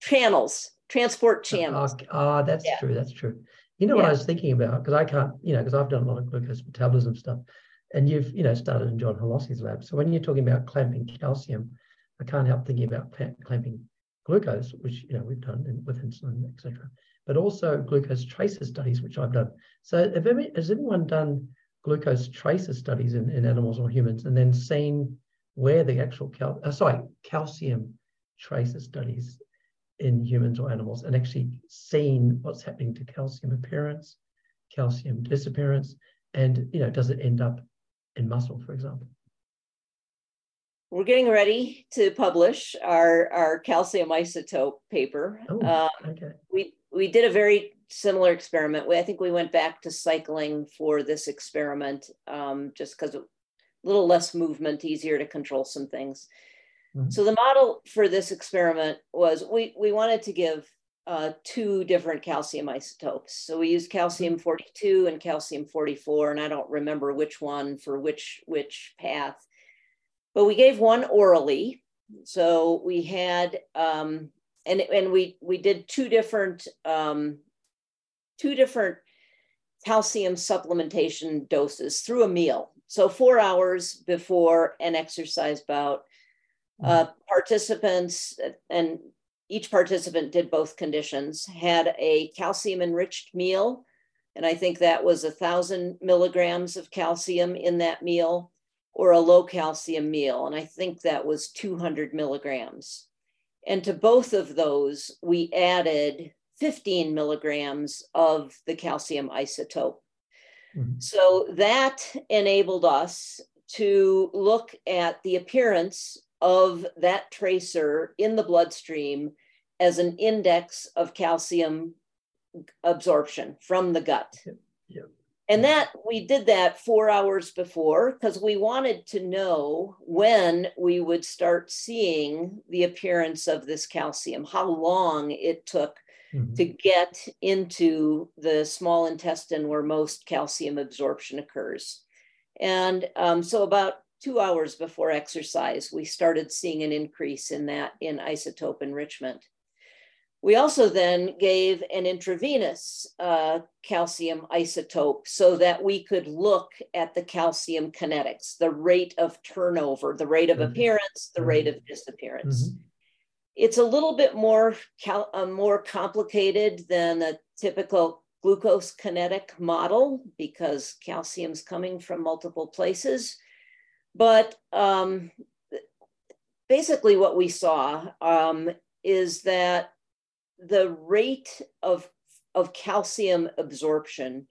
Speaker 3: channels transport channels.
Speaker 2: Ah, that's yeah. true. That's true. You know yeah. what I was thinking about because I can't, you know, because I've done a lot of glucose metabolism stuff, and you've, you know, started in John Holloszy's lab. So when you're talking about clamping calcium, I can't help thinking about clamping glucose, which you know we've done in, with insulin, etc. But also glucose tracer studies, which I've done. So have any, has anyone done glucose tracer studies in, in animals or humans, and then seen where the actual cal, uh, sorry, calcium tracer studies in humans or animals and actually seen what's happening to calcium appearance, calcium disappearance, and you know, does it end up in muscle, for example?
Speaker 3: We're getting ready to publish our, our calcium isotope paper.
Speaker 2: Oh, um, okay.
Speaker 3: We we did a very similar experiment. We, I think we went back to cycling for this experiment, um, just because a little less movement, easier to control some things. Mm-hmm. So the model for this experiment was we we wanted to give uh, two different calcium isotopes. So we used calcium 42 and calcium 44, and I don't remember which one for which, which path. But we gave one orally. So we had, um, and, and we, we did two different, um, two different calcium supplementation doses through a meal. So four hours before an exercise bout, uh, participants and each participant did both conditions, had a calcium enriched meal. And I think that was a thousand milligrams of calcium in that meal or a low calcium meal. And I think that was 200 milligrams. And to both of those, we added 15 milligrams of the calcium isotope. Mm-hmm. So that enabled us to look at the appearance of that tracer in the bloodstream as an index of calcium absorption from the gut.
Speaker 2: Yeah.
Speaker 3: And that we did that four hours before because we wanted to know when we would start seeing the appearance of this calcium, how long it took mm-hmm. to get into the small intestine where most calcium absorption occurs. And um, so, about two hours before exercise, we started seeing an increase in that in isotope enrichment. We also then gave an intravenous uh, calcium isotope so that we could look at the calcium kinetics, the rate of turnover, the rate of mm-hmm. appearance, the mm-hmm. rate of disappearance. Mm-hmm. It's a little bit more, cal- uh, more complicated than a typical glucose kinetic model because calcium's coming from multiple places. But um, basically, what we saw um, is that the rate of, of calcium absorption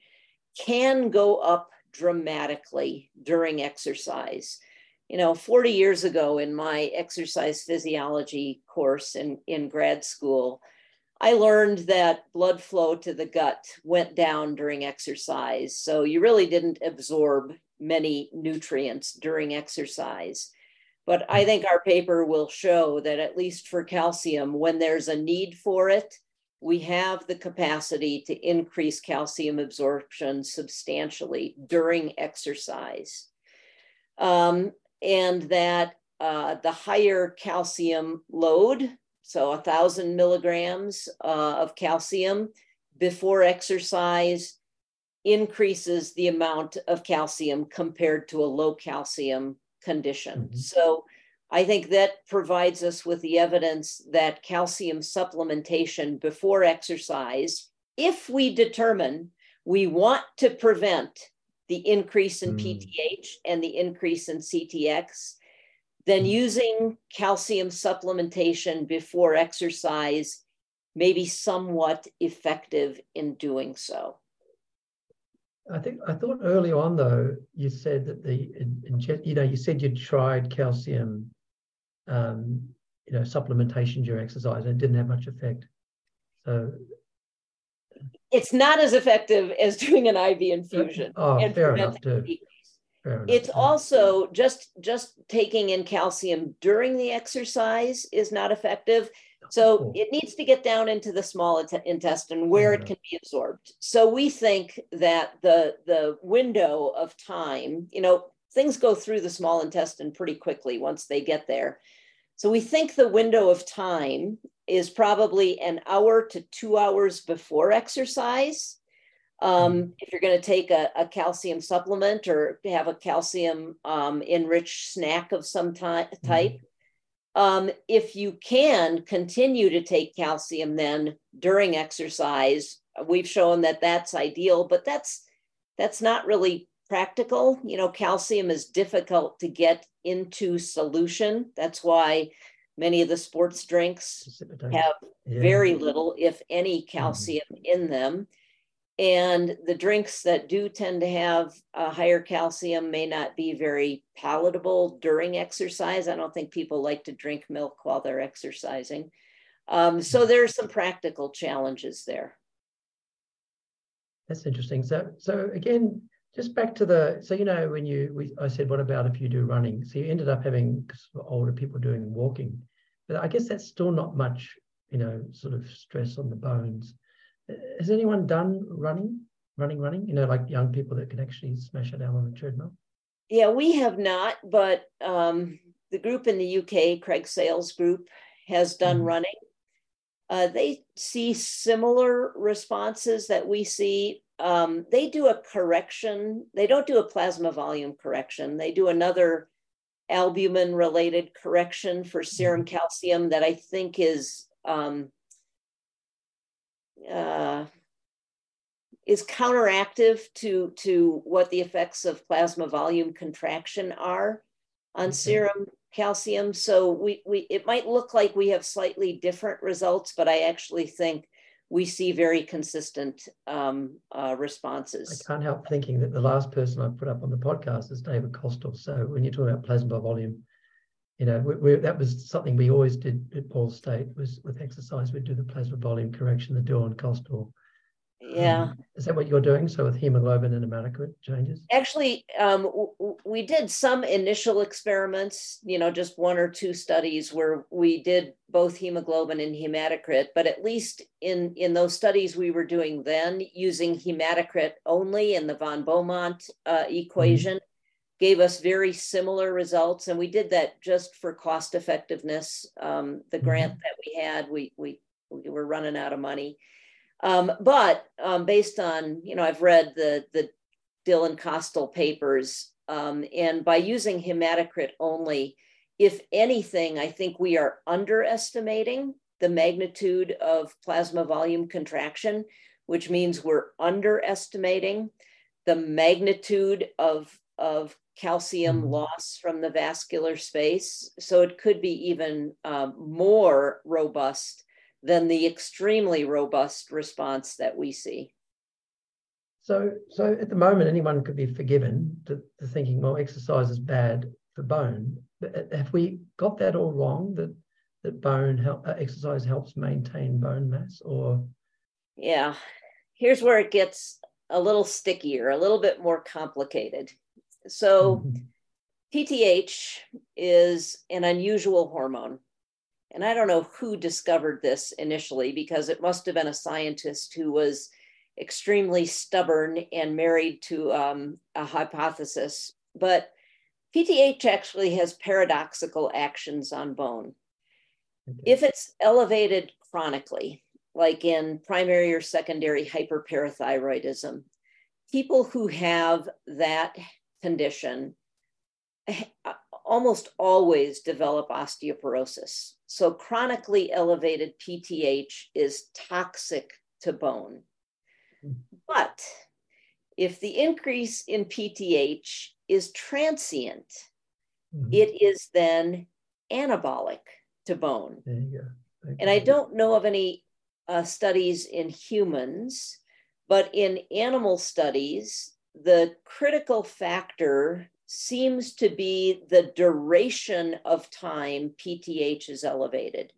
Speaker 3: can go up dramatically during exercise. You know, 40 years ago in my exercise physiology course in, in grad school, I learned that blood flow to the gut went down during exercise. So you really didn't absorb many nutrients during exercise. But I think our paper will show that at least for calcium, when there's a need for it, we have the capacity to increase calcium absorption substantially during exercise. Um, and that uh, the higher calcium load, so a thousand milligrams uh, of calcium before exercise, increases the amount of calcium compared to a low calcium condition. Mm-hmm. So I think that provides us with the evidence that calcium supplementation before exercise, if we determine we want to prevent the increase in mm. PTH and the increase in CTX, then mm. using calcium supplementation before exercise may be somewhat effective in doing so.
Speaker 2: I think I thought early on though you said that the you know you said you'd tried calcium, um, you know supplementation during exercise and it didn't have much effect. So
Speaker 3: it's not as effective as doing an IV infusion.
Speaker 2: Oh, fair enough too.
Speaker 3: Fair enough it's too. also just just taking in calcium during the exercise is not effective so it needs to get down into the small intestine where it can be absorbed. So we think that the the window of time, you know, things go through the small intestine pretty quickly once they get there. So we think the window of time is probably an hour to two hours before exercise. Um, mm-hmm. if you're going to take a, a, calcium supplement or have a calcium um, enriched snack of some ty- type, mm-hmm. Um, if you can continue to take calcium then during exercise, we've shown that that's ideal, but that's that's not really practical. You know, calcium is difficult to get into solution. That's why many of the sports drinks have yeah. very little, if any, calcium mm-hmm. in them. And the drinks that do tend to have a higher calcium may not be very palatable during exercise. I don't think people like to drink milk while they're exercising. Um, so there are some practical challenges there.
Speaker 2: That's interesting. So, so again, just back to the so you know when you we, I said what about if you do running? So you ended up having older people doing walking, but I guess that's still not much you know, sort of stress on the bones. Has anyone done running, running, running? You know, like young people that can actually smash it out on a treadmill?
Speaker 3: Yeah, we have not, but um, the group in the UK, Craig Sale's Group, has done mm-hmm. running. Uh, they see similar responses that we see. Um, they do a correction. They don't do a plasma volume correction. They do another albumin related correction for serum mm-hmm. calcium that I think is um, uh, is counteractive to to what the effects of plasma volume contraction are on okay. serum calcium. So we we it might look like we have slightly different results, but I actually think we see very consistent um, uh, responses.
Speaker 2: I can't help thinking that the last person I put up on the podcast is David Costill. So when you're talking about plasma volume, you know, we, we, that was something we always did at Ball State was with exercise, we'd do the plasma volume correction, the Dawn Costill.
Speaker 3: Yeah. Um,
Speaker 2: is that what you're doing? So with hemoglobin and hematocrit changes?
Speaker 3: Actually, um, w- we did some initial experiments, you know, just one or two studies where we did both hemoglobin and hematocrit, but at least in, in those studies we were doing then using hematocrit only in the von Beaumont uh, equation. Mm-hmm gave us very similar results and we did that just for cost effectiveness um, the grant mm-hmm. that we had we, we we were running out of money um, but um, based on, you know, I've read the, the Dill and Costill papers, um, and by using hematocrit only, if anything, I think we are underestimating the magnitude of plasma volume contraction, which means we're underestimating the magnitude of, of calcium mm-hmm. loss from the vascular space. So it could be even um, more robust than the extremely robust response that we see.
Speaker 2: So, so at the moment, anyone could be forgiven to, to thinking, well, exercise is bad for bone. But have we got that all wrong? That that bone help, uh, exercise helps maintain bone mass, or
Speaker 3: yeah, here's where it gets a little stickier, a little bit more complicated. So, mm-hmm. PTH is an unusual hormone. And I don't know who discovered this initially because it must have been a scientist who was extremely stubborn and married to um, a hypothesis. But PTH actually has paradoxical actions on bone. Okay. If it's elevated chronically, like in primary or secondary hyperparathyroidism, people who have that condition almost always develop osteoporosis. So chronically elevated PTH is toxic to bone. But if the increase in PTH is transient, mm-hmm. it is then anabolic to bone. And I don't know of any uh, studies in humans, but in animal studies, the critical factor seems to be the duration of time PTH is elevated.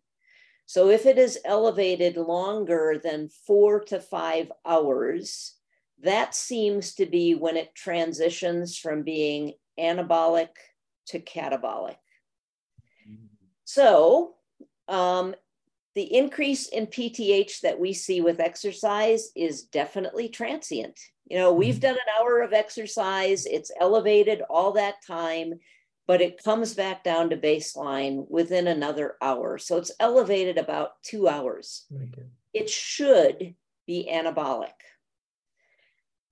Speaker 3: So if it is elevated longer than four to five hours, that seems to be when it transitions from being anabolic to catabolic. So um, the increase in PTH that we see with exercise is definitely transient. You know, we've mm-hmm. done an hour of exercise, it's elevated all that time, but it comes back down to baseline within another hour. So it's elevated about two hours. Okay. It should be anabolic.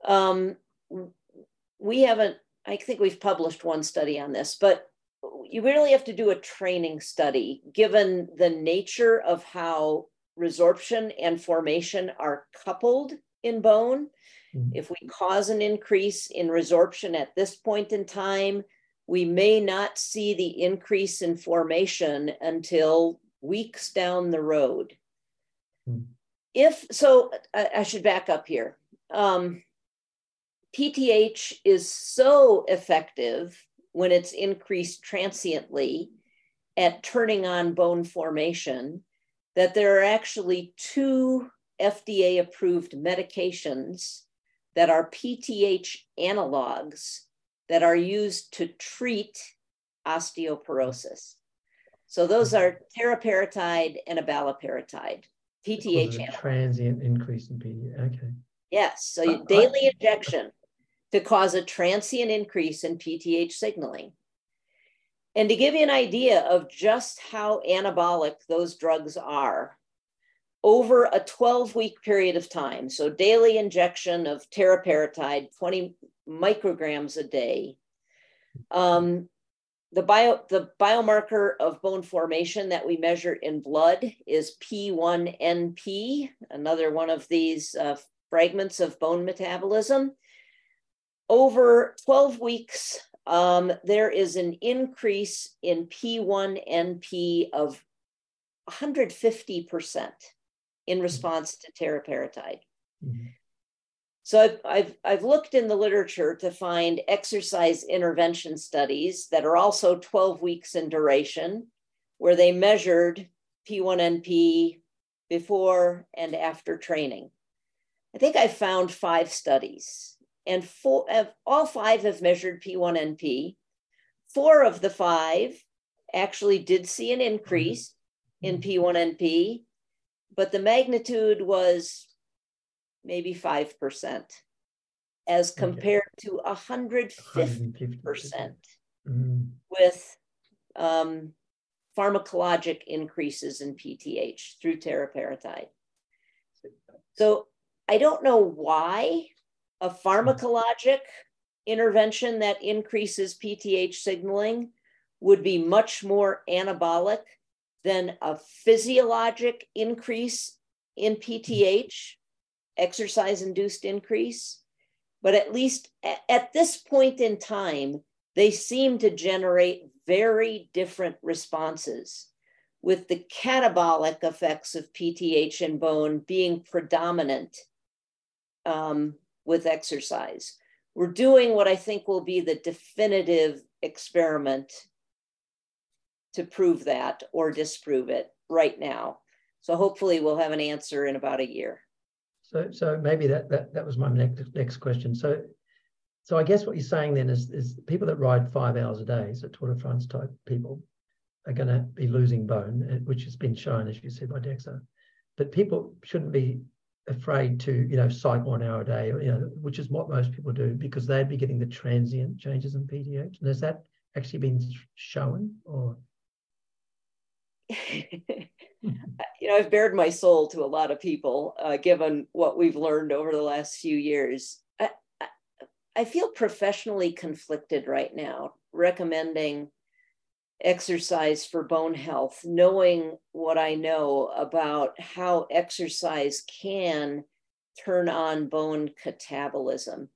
Speaker 3: Um, we haven't, I think we've published one study on this, but you really have to do a training study given the nature of how resorption and formation are coupled in bone Mm-hmm. If we cause an increase in resorption at this point in time, we may not see the increase in formation until weeks down the road. Mm-hmm. If so, I, I, should back up here. Um, PTH is so effective when it's increased transiently at turning on bone formation that there are actually two FDA approved medications that are PTH analogs that are used to treat osteoporosis. So those mm-hmm. are teriparatide and abaloparatide, PTH.
Speaker 2: Oh, transient increase in PTH. Okay.
Speaker 3: Yes. So uh, uh, daily injection to cause a transient increase in PTH signaling. And to give you an idea of just how anabolic those drugs are, over a 12 week period of time, so daily injection of teriparatide, 20 micrograms a day, um, the bio the biomarker of bone formation that we measure in blood is P1NP, another one of these uh, fragments of bone metabolism. Over 12 weeks, um, there is an increase in P1NP of 150% in response to teriparatide. Mm-hmm. So I've, I've, I've looked in the literature to find exercise intervention studies that are also 12 weeks in duration, where they measured P1NP before and after training. I think I found five studies and four, all five have measured P1NP. Four of the five actually did see an increase in P1NP, but the magnitude was maybe 5% as compared okay. to 150%, percent mm-hmm. with um, pharmacologic increases in PTH through teriparatide. So I don't know why a pharmacologic intervention that increases PTH signaling would be much more anabolic than a physiologic increase in PTH, exercise induced increase. But at least at this point in time, they seem to generate very different responses, with the catabolic effects of PTH in bone being predominant um, with exercise. We're doing what I think will be the definitive experiment to prove that or disprove it right now. So hopefully we'll have an answer in about a year.
Speaker 2: So, so maybe that that that was my next next question. So, so I guess what you're saying then is is people that ride five hours a day, so Tour de France type people, are going to be losing bone, eh, which has been shown, as you said, by DEXA. But people shouldn't be afraid to you know cycle an hour a day you know which is what most people do because they'd be getting the transient changes in pth and has that actually been shown or?
Speaker 3: You know i've bared my soul to a lot of people uh, given what we've learned over the last few years. I, I, I feel professionally conflicted right now recommending exercise for bone health, knowing what I know about how exercise can turn on bone catabolism.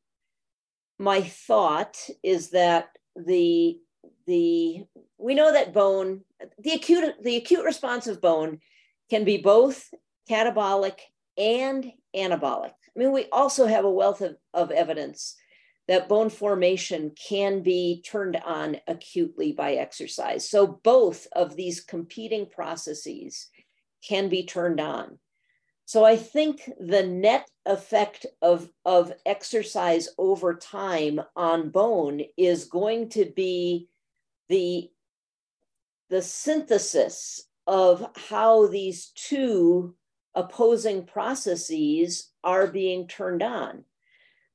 Speaker 3: My thought is that the the we know that bone the acute the acute response of bone can be both catabolic and anabolic. I mean, we also have a wealth of, of evidence that bone formation can be turned on acutely by exercise. So both of these competing processes can be turned on. So I think the net effect of, of exercise over time on bone is going to be the, the synthesis of how these two opposing processes are being turned on.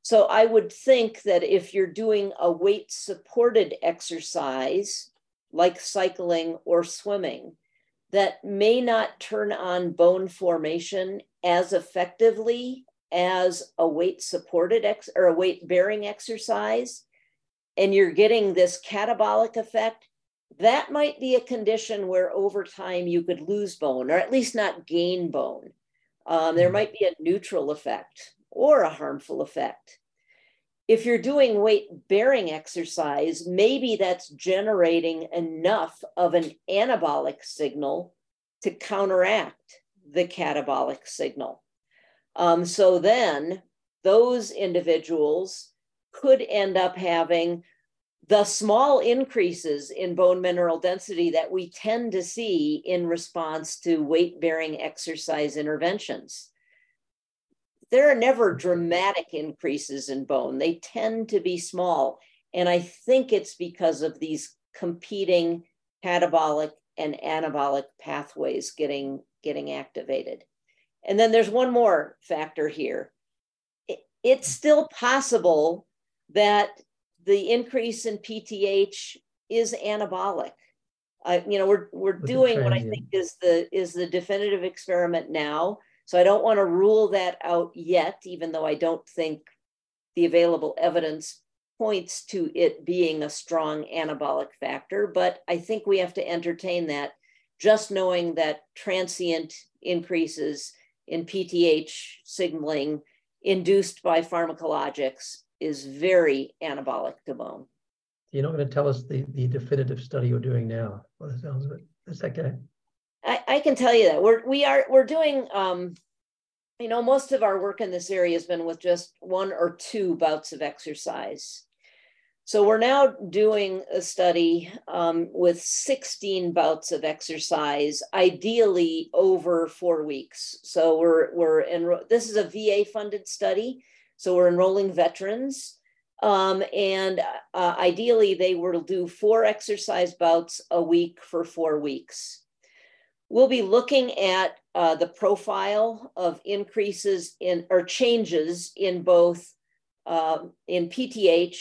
Speaker 3: So I would think that if you're doing a weight supported exercise, like cycling or swimming, that may not turn on bone formation as effectively as a weight supported ex or a weight bearing exercise, and you're getting this catabolic effect, that might be a condition where over time you could lose bone or at least not gain bone. Um, there hmm. might be a neutral effect or a harmful effect. If you're doing weight bearing exercise, maybe that's generating enough of an anabolic signal to counteract the catabolic signal. Um, so then those individuals could end up having the small increases in bone mineral density that we tend to see in response to weight bearing exercise interventions there are never dramatic increases in bone. They tend to be small. And I think it's because of these competing catabolic and anabolic pathways getting, getting activated. And then there's one more factor here. It's still possible that the increase in PTH is anabolic. I, you know, we're we're doing what I think is the is the definitive experiment now. So I don't want to rule that out yet, even though I don't think the available evidence points to it being a strong anabolic factor. But I think we have to entertain that, just knowing that transient increases in PTH signaling induced by pharmacologics is very anabolic to bone.
Speaker 2: You're not going to tell us the, the definitive study you're doing now, by the sounds of it. Is that okay?
Speaker 3: I, I can tell you that we're we are we're doing um, you know most of our work in this area has been with just one or two bouts of exercise. So we're now doing a study um, with 16 bouts of exercise, ideally over four weeks. So we're we're in this is a VA funded study. So we're enrolling veterans. Um, and uh, ideally, they will do four exercise bouts a week for four weeks. We'll be looking at uh, the profile of increases in or changes in both uh, in PTH,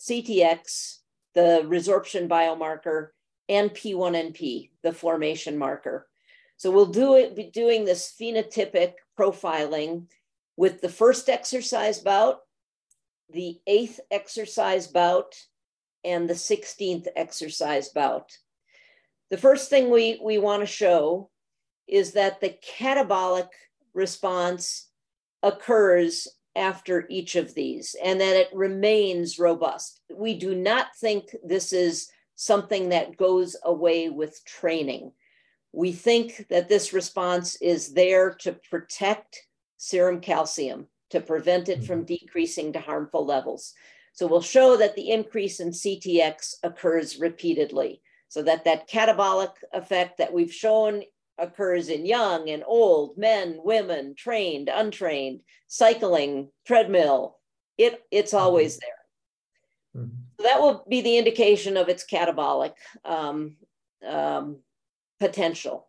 Speaker 3: CTX, the resorption biomarker, and P1NP, the formation marker. So we'll do it, be doing this phenotypic profiling with the first exercise bout, the eighth exercise bout, and the 16th exercise bout. The first thing we, we want to show is that the catabolic response occurs after each of these and that it remains robust. We do not think this is something that goes away with training. We think that this response is there to protect serum calcium to prevent it from mm-hmm. decreasing to harmful levels. So we'll show that the increase in CTX occurs repeatedly so that that catabolic effect that we've shown occurs in young and old men, women, trained, untrained, cycling, treadmill. It, it's mm-hmm. always there. Mm-hmm. So that will be the indication of its catabolic um, um, potential.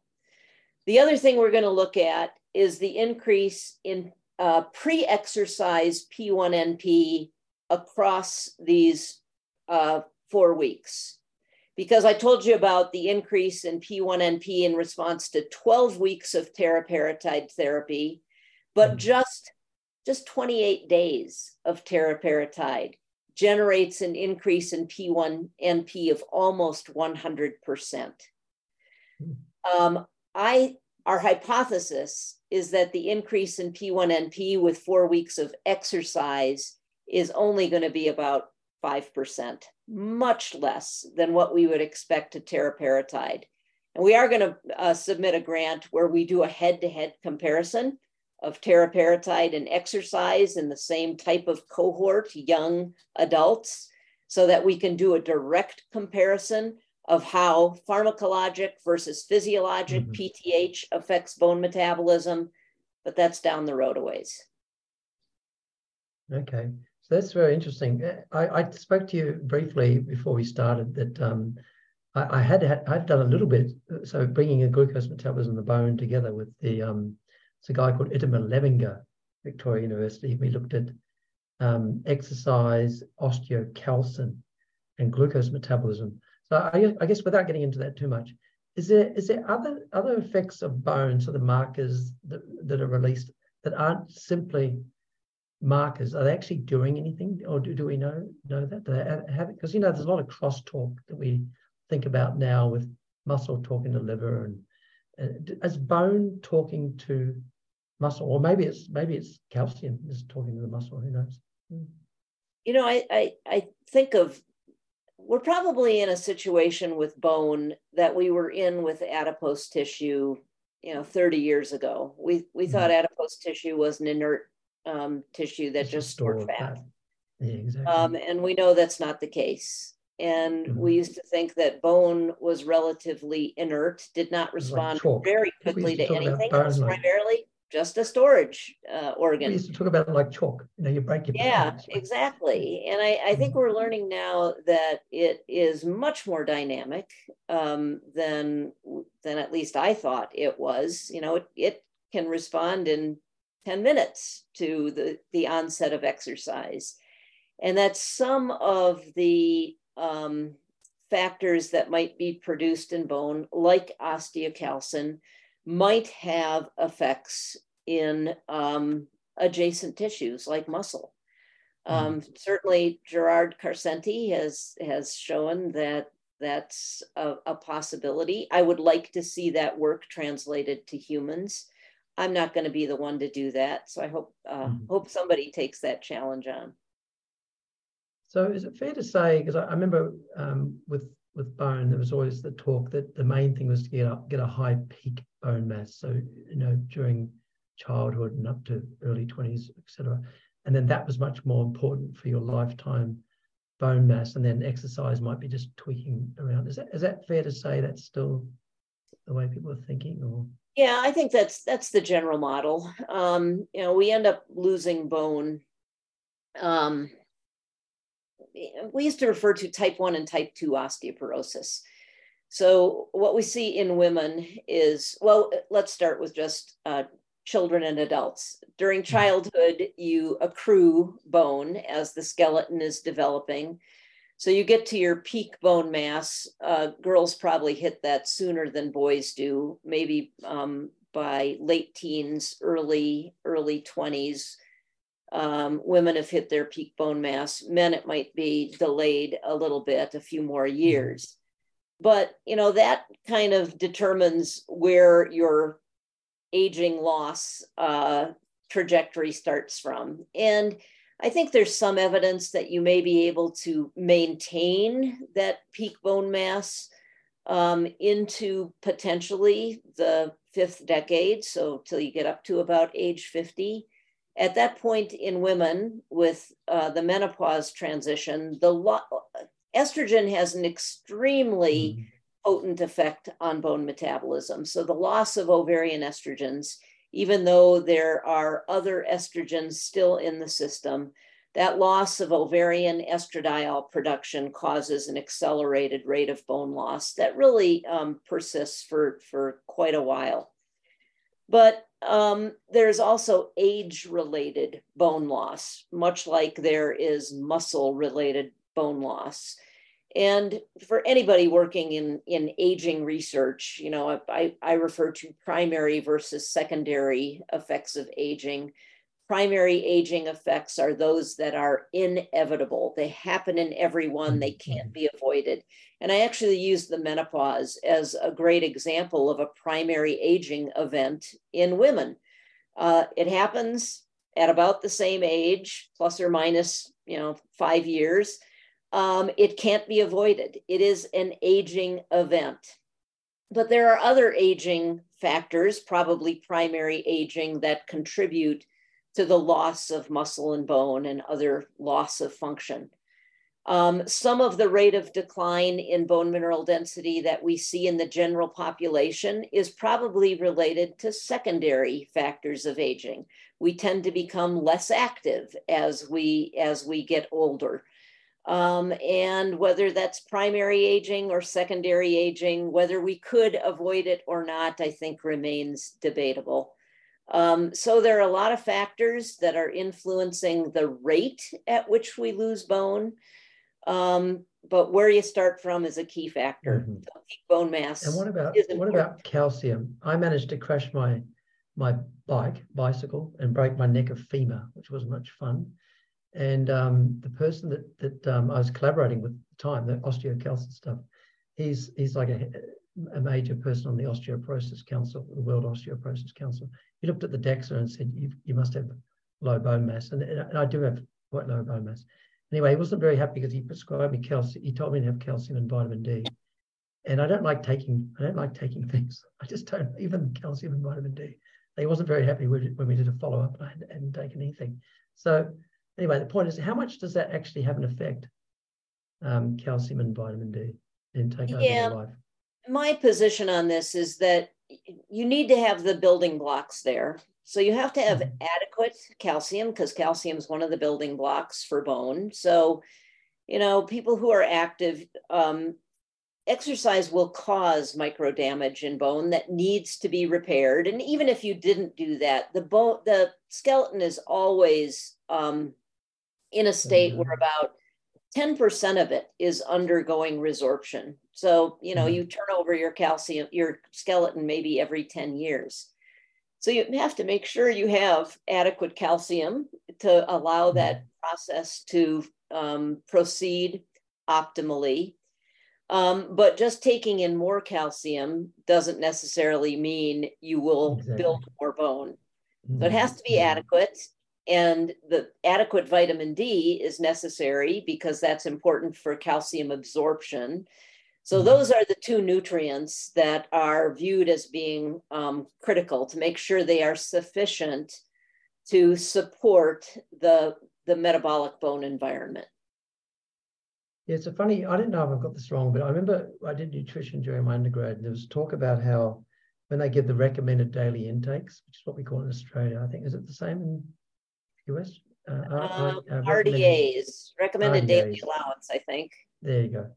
Speaker 3: The other thing we're going to look at is the increase in uh, pre exercise P1NP across these uh, four weeks. Because I told you about the increase in P1NP in response to 12 weeks of teriparatide therapy, but mm-hmm. just, just 28 days of teriparatide generates an increase in P1NP of almost 100%. Mm-hmm. Um, I our hypothesis is that the increase in P1NP with four weeks of exercise is only going to be about 5%, much less than what we would expect to teriparatide. And we are going to uh, submit a grant where we do a head to head comparison of teriparatide and exercise in the same type of cohort, young adults, so that we can do a direct comparison of how pharmacologic versus physiologic mm-hmm. PTH affects bone metabolism, but that's down the road a ways.
Speaker 2: Okay, so that's very interesting. I, I spoke to you briefly before we started that um, I, I, had I'd done a little bit, so bringing a glucose metabolism in the bone together with the um, it's a guy called Itamar Levinger, Victoria University. We looked at um, exercise, osteocalcin, and glucose metabolism. So I, I, guess without getting into that too much, is there is there other other effects of bone, so the markers that, that are released that aren't simply markers? Are they actually doing anything, or do, do we know know that? They have it? Because you know there's a lot of crosstalk that we think about now with muscle talking to liver and, and is bone talking to muscle, or maybe it's maybe it's calcium is talking to the muscle. Who knows?
Speaker 3: You know, I I, I think of we're probably in a situation with bone that we were in with adipose tissue you know 30 years ago we we mm-hmm. thought adipose tissue was an inert um, tissue that just stored fat, fat. Yeah, exactly. um, and we know that's not the case and mm-hmm. we used to think that bone was relatively inert did not respond like very quickly to anything it was primarily just a storage uh, organ.
Speaker 2: We used to talk about like chalk. You know, you break your
Speaker 3: yeah, bones. exactly. And I, I think we're learning now that it is much more dynamic um, than than at least I thought it was. You know, it, it can respond in 10 minutes to the, the onset of exercise. And that some of the um, factors that might be produced in bone, like osteocalcin, might have effects in um, adjacent tissues like muscle. Hmm. Um, mm. Certainly, Gerard Karsenty has has shown that that's a, a, possibility. I would like to see that work translated to humans. I'm not going to be the one to do that, so I hope uh, mm. hope somebody takes that challenge on.
Speaker 2: So, is it fair to say? Because I, I, remember um, with with bone, there was always the talk that the main thing was to get a, get a high peak bone mass. So, you know, during childhood and up to early 20s, etc. And then that was much more important for your lifetime bone mass. And then exercise might be just tweaking around. Is that is that fair to say that's still the way people are thinking or
Speaker 3: yeah i think that's that's the general model um you know we end up losing bone um we used to refer to type 1 and type 2 osteoporosis. So, what we see in women is well, let's start with just uh, children and adults. During hmm. childhood, you accrue bone as the skeleton is developing. So, you get to your peak bone mass. Uh, girls probably hit that sooner than boys do, maybe um, by late teens, early, early 20s um, women have hit their peak bone mass. Men, it might be delayed a little bit, a few more mm-hmm. years. But, you know, that kind of determines where your aging loss uh, trajectory starts from. And I think there's some evidence that you may be able to maintain that peak bone mass um, into potentially the fifth decade. So, till you get up to about age 50 at that point in women with uh, the menopause transition, the lo- estrogen has an extremely mm-hmm. potent effect on bone metabolism. So the loss of ovarian estrogens, even though there are other estrogens still in the system, that loss of ovarian estradiol production causes an accelerated rate of bone loss that really um, persists for, for quite a while. But um, there's also age related bone loss, much like there is muscle related bone loss. And for anybody working in, in aging research, you know, I, I refer to primary versus secondary effects of aging. Primary aging effects are those that are inevitable. They happen in everyone, they can't be avoided. And I actually use the menopause as a great example of a primary aging event in women. Uh, it happens at about the same age, plus or minus, you know, five years. Um, it can't be avoided. It is an aging event. But there are other aging factors, probably primary aging, that contribute to the loss of muscle and bone and other loss of function. Um, some of the rate of decline in bone mineral density that we see in the general population is probably related to secondary factors of aging. We tend to become less active as we as we get older. Um, and whether that's primary aging or secondary aging, whether we could avoid it or not, I think remains debatable. Um, so there are a lot of factors that are influencing the rate at which we lose bone. Um, but where you start from is a key factor. Mm-hmm. bone mass.
Speaker 2: And what about what about calcium? I managed to crash my my bike bicycle and break my neck of femur, which was much fun. And um, the person that that um, I was collaborating with at the time, the osteocalcin stuff, he's he's like a, a major person on the Osteoporosis Council, the World Osteoporosis Council. He looked at the DEXA and said, "You you must have low bone mass," and, and I do have quite low bone mass. Anyway, he wasn't very happy because he prescribed me calcium. He told me to have calcium and vitamin D. And I don't like taking, I don't like taking things. I just don't, even calcium and vitamin D. He wasn't very happy when we did a follow up and hadn't taken anything. So anyway, the point is, how much does that actually have an effect? Um, calcium and vitamin D in take over yeah. your life.
Speaker 3: My position on this is that you need to have the building blocks there. So you have to have
Speaker 2: Mhm.
Speaker 3: adequate calcium because calcium is one of the building blocks for bone. So, you know, people who are active, um, exercise will cause micro damage in bone that needs to be repaired. And even if you didn't do that, the bone, the skeleton is always um, in a state where
Speaker 2: Mhm.
Speaker 3: about 10% of it is undergoing resorption. So, you know,
Speaker 2: Mhm.
Speaker 3: you turn over your calcium, your skeleton maybe every 10 years. So you have to make sure you have adequate calcium to allow
Speaker 2: Mhm.
Speaker 3: that process to um, proceed optimally. Um, but just taking in more calcium doesn't necessarily mean you will
Speaker 2: Exactly.
Speaker 3: build more bone. So it has to be adequate. And the adequate vitamin D is necessary because that's important for calcium absorption. So
Speaker 2: Mhm.
Speaker 3: those are the two nutrients that are viewed as being um, critical to make sure they are sufficient to support the, the metabolic bone environment.
Speaker 2: Yeah, it's a funny, I don't know if I've got this wrong, but I remember I did nutrition during my undergrad. And there was talk about how when they give the recommended daily intakes, which is what we call in Australia, I think, is it the same in US? Uh, I-
Speaker 3: Um,
Speaker 2: uh, recommended-
Speaker 3: RDAs, recommended daily allowance, I think.
Speaker 2: There you go.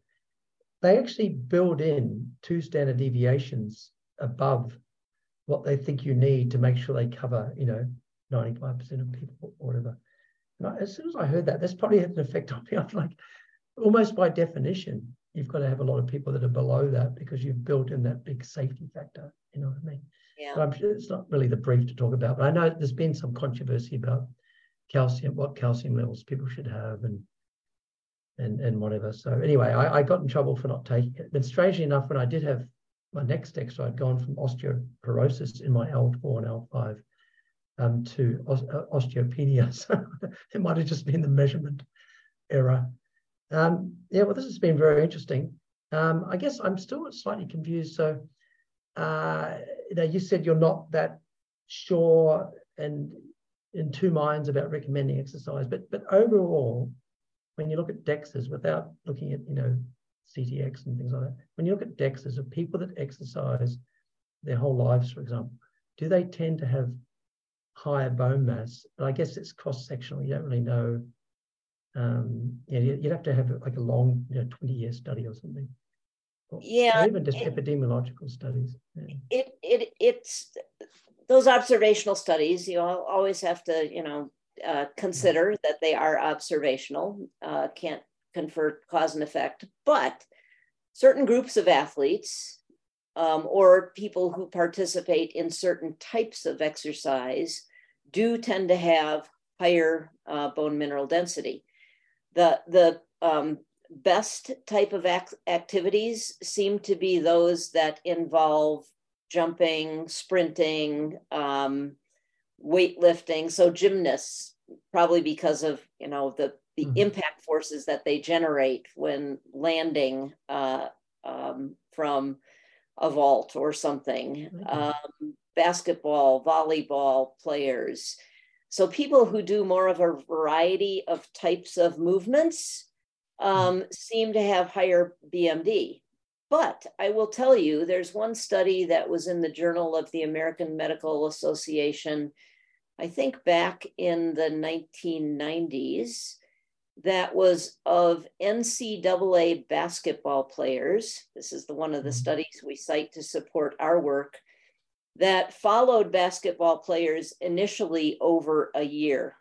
Speaker 2: They actually build in two standard deviations above what they think you need to make sure they cover, you know, 95% of people or whatever. And I, as soon as I heard that, that's probably had an effect on me. I'm like, almost by definition, you've got to have a lot of people that are below that because you've built in that big safety factor. You know what I mean?
Speaker 3: Yeah.
Speaker 2: But I'm sure it's not really the brief to talk about. But I know there's been some controversy about calcium, what calcium levels people should have, and and and whatever. So anyway, I, I got in trouble for not taking it. But strangely enough, when I did have my next DEXA, I'd gone from osteoporosis in my L4 and L5 um, to uh, osteopenia. So it might have just been the measurement error. Um, yeah, well, this has been very interesting. Um, I guess I'm still slightly confused. So, uh, you know, you said you're not that sure and in two minds about recommending exercise, but but overall, when you look at DEXAs without looking at you know CTX and things like that, when you look at DEXAs of people that exercise their whole lives, for example, do they tend to have higher bone mass? But I guess it's cross sectional. You don't really know. Um, you- you'd have to have like a long, you know, 20 year study or something. Or
Speaker 3: Yeah,
Speaker 2: even just
Speaker 3: it-
Speaker 2: epidemiological studies. Yeah.
Speaker 3: it it it's those observational studies you always have to you know uh, consider that they are observational uh, can't confer cause and effect but certain groups of athletes um, or people who participate in certain types of exercise do tend to have higher uh, bone mineral density. The the um, best type of ac- activities seem to be those that involve jumping, sprinting, um, weightlifting. So gymnasts, probably because of you know the the
Speaker 2: Mhm.
Speaker 3: impact forces that they generate when landing uh, um, from a vault or something.
Speaker 2: Okay.
Speaker 3: Um, basketball, volleyball players. So people who do more of a variety of types of movements um, seem to have higher BMD. But I will tell you, there's one study that was in the Journal of the American Medical Association, I think back in the 1990s, that was of NCAA basketball players. This is the one of the
Speaker 2: Mhm.
Speaker 3: studies we cite to support our work that followed basketball players initially over a year.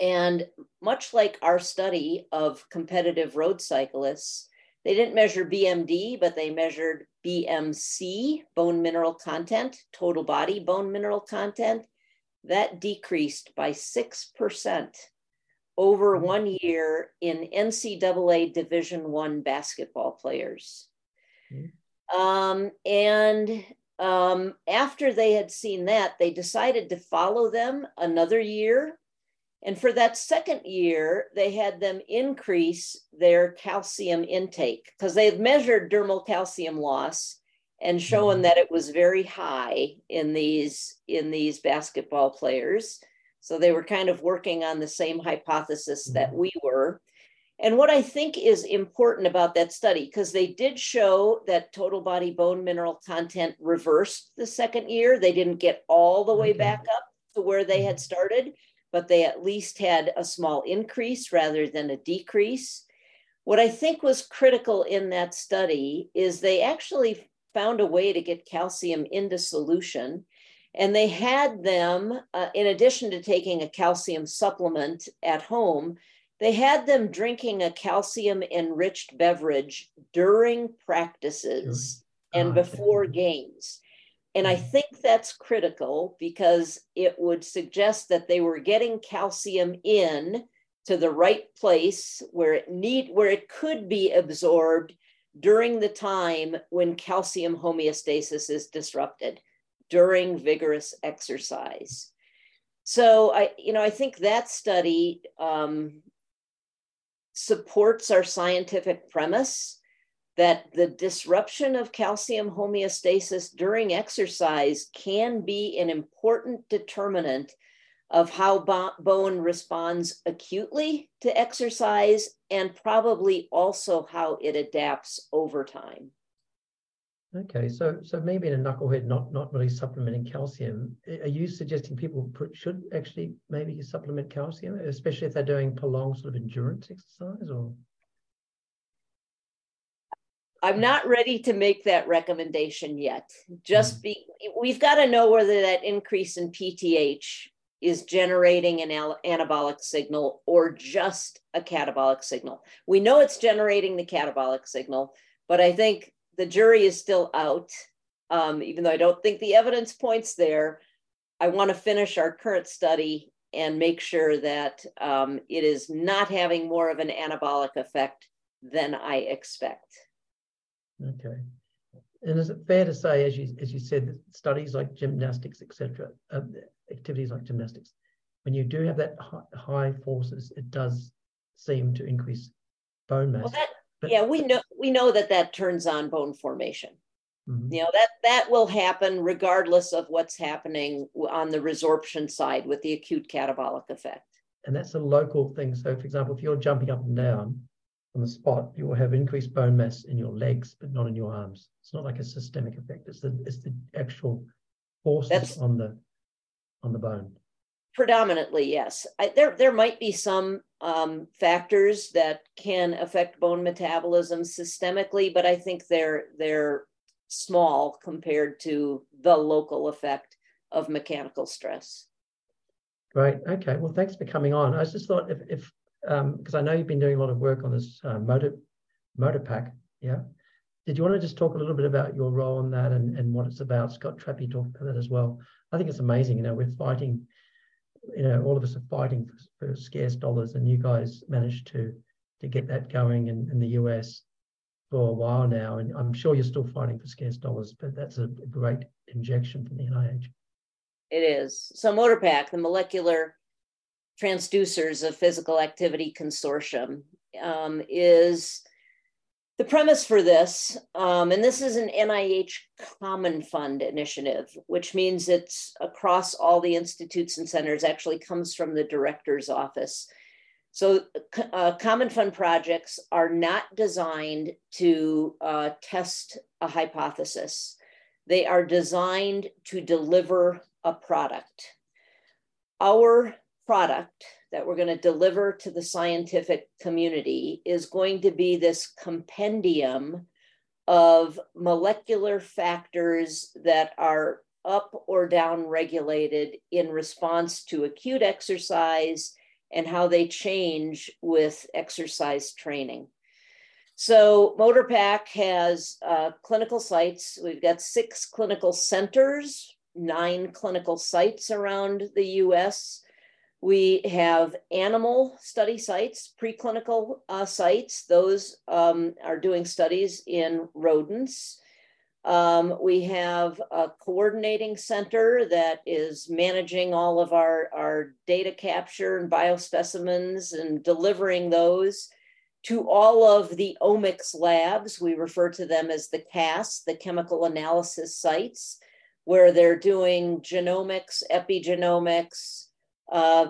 Speaker 3: And much like our study of competitive road cyclists, they didn't measure BMD, but they measured BMC, bone mineral content, total body bone mineral content. That decreased by 6% over
Speaker 2: Mhm.
Speaker 3: one year in NCAA Division One basketball players.
Speaker 2: Mhm.
Speaker 3: Um, and um, after they had seen that, they decided to follow them another year. And for that second year, they had them increase their calcium intake because they had measured dermal calcium loss and shown
Speaker 2: Mhm.
Speaker 3: that it was very high in these in these basketball players. So they were kind of working on the same hypothesis that
Speaker 2: Mhm.
Speaker 3: we were. And what I think is important about that study, because they did show that total body bone mineral content reversed the second year. They didn't get all the way back up to where they had mm-hmm. started, but they at least had a small increase rather than a decrease. What I think was critical in that study is they actually found a way to get calcium into solution. And they had them, uh, in addition to taking a calcium supplement at home, they had them drinking a calcium enriched beverage during practices and before games. And I think that's critical because it would suggest that they were getting calcium in to the right place where it need where it could be absorbed during the time when calcium homeostasis is disrupted during vigorous exercise. So I, you know, I think that study um, supports our scientific premise that the disruption of calcium homeostasis during exercise can be an important determinant of how bo- bone responds acutely to exercise and probably also how it adapts over time.
Speaker 2: Okay, so so maybe in a knucklehead, not not really supplementing calcium. Are you suggesting people put, should actually maybe supplement calcium, especially if they're doing prolonged sort of endurance exercise, or?
Speaker 3: I'm not ready to make that recommendation yet. Just mm. be, we've got to know whether that increase in PTH is generating an anabolic signal or just a catabolic signal. We know it's generating the catabolic signal, but I think the jury is still out. Um, even though I don't think the evidence points there, I want to finish our current study and make sure that um, it is not having more of an anabolic effect than I expect.
Speaker 2: Okay. And is it fair to say, as you as you said, that studies like gymnastics, etc., uh, activities like gymnastics, when you do have that high forces, it does seem to increase bone mass.
Speaker 3: Well, that yeah, we know we know that that turns on bone formation. Mm-hmm. You know that that will happen regardless of what's happening on the resorption side with the acute catabolic effect.
Speaker 2: And that's a local thing. So, for example, if you're jumping up and down on the spot, you will have increased bone mass in your legs, but not in your arms. It's not like a systemic effect. It's the it's the actual forces that's, on the on the bone.
Speaker 3: Predominantly, yes. I, there there might be some um, factors that can affect bone metabolism systemically, but I think they're they're small compared to the local effect of mechanical stress.
Speaker 2: Great. Okay. Well, thanks for coming on. I just thought if if because um, I know you've been doing a lot of work on this uh, motor MoTrPAC. Yeah. Did you want to just talk a little bit about your role on that and, and what it's about? Scott Trappe talked about that as well. I think it's amazing. You know, we're fighting you know, all of us are fighting for, for scarce dollars, and you guys managed to to get that going in, in the US for a while now. And I'm sure you're still fighting for scarce dollars, but that's a great injection from the NIH.
Speaker 3: It is. So MoTrPAC, the molecular transducers of physical activity consortium, um, is the premise for this, um, and this is an NIH Common Fund initiative, which means it's across all the institutes and centers, actually comes from the director's office. So, uh, Common Fund projects are not designed to uh, test a hypothesis, they are designed to deliver a product. Our product that we're going to deliver to the scientific community is going to be this compendium of molecular factors that are up or down regulated in response to acute exercise and how they change with exercise training. So, MoTrPAC has uh, clinical sites. We've got six clinical centers, nine clinical sites around the US. We have animal study sites, preclinical uh, sites. Those um, are doing studies in rodents. Um, we have a coordinating center that is managing all of our, our data capture and biospecimens and delivering those to all of the omics labs. We refer to them as the CAS, the chemical analysis sites, where they're doing genomics, epigenomics, uh,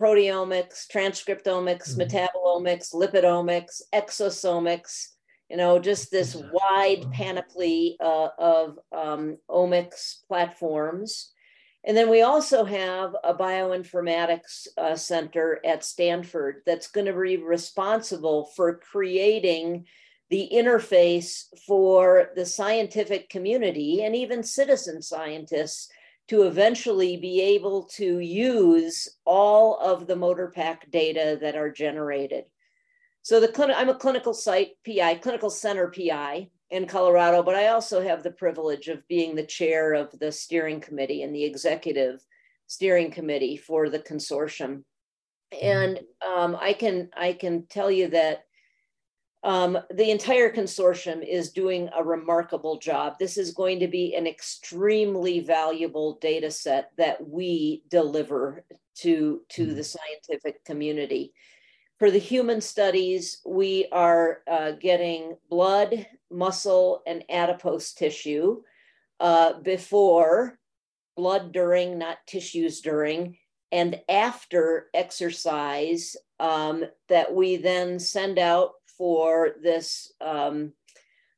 Speaker 3: proteomics, transcriptomics, mm-hmm. metabolomics, lipidomics, exosomics, you know, just this wide panoply uh, of um, omics platforms. And then we also have a bioinformatics uh, center at Stanford that's going to be responsible for creating the interface for the scientific community and even citizen scientists to eventually be able to use all of the MoTrPAC data that are generated. So the clinic, I'm a clinical site PI, clinical center PI in Colorado, but I also have the privilege of being the chair of the steering committee and the executive steering committee for the consortium. Mm-hmm. And um, I can I can tell you that um, the entire consortium is doing a remarkable job. This is going to be an extremely valuable data set that we deliver to, to mm-hmm. the scientific community. For the human studies, we are uh, getting blood, muscle, and adipose tissue uh, before, blood during, not tissues during, and after exercise um, that we then send out for this um,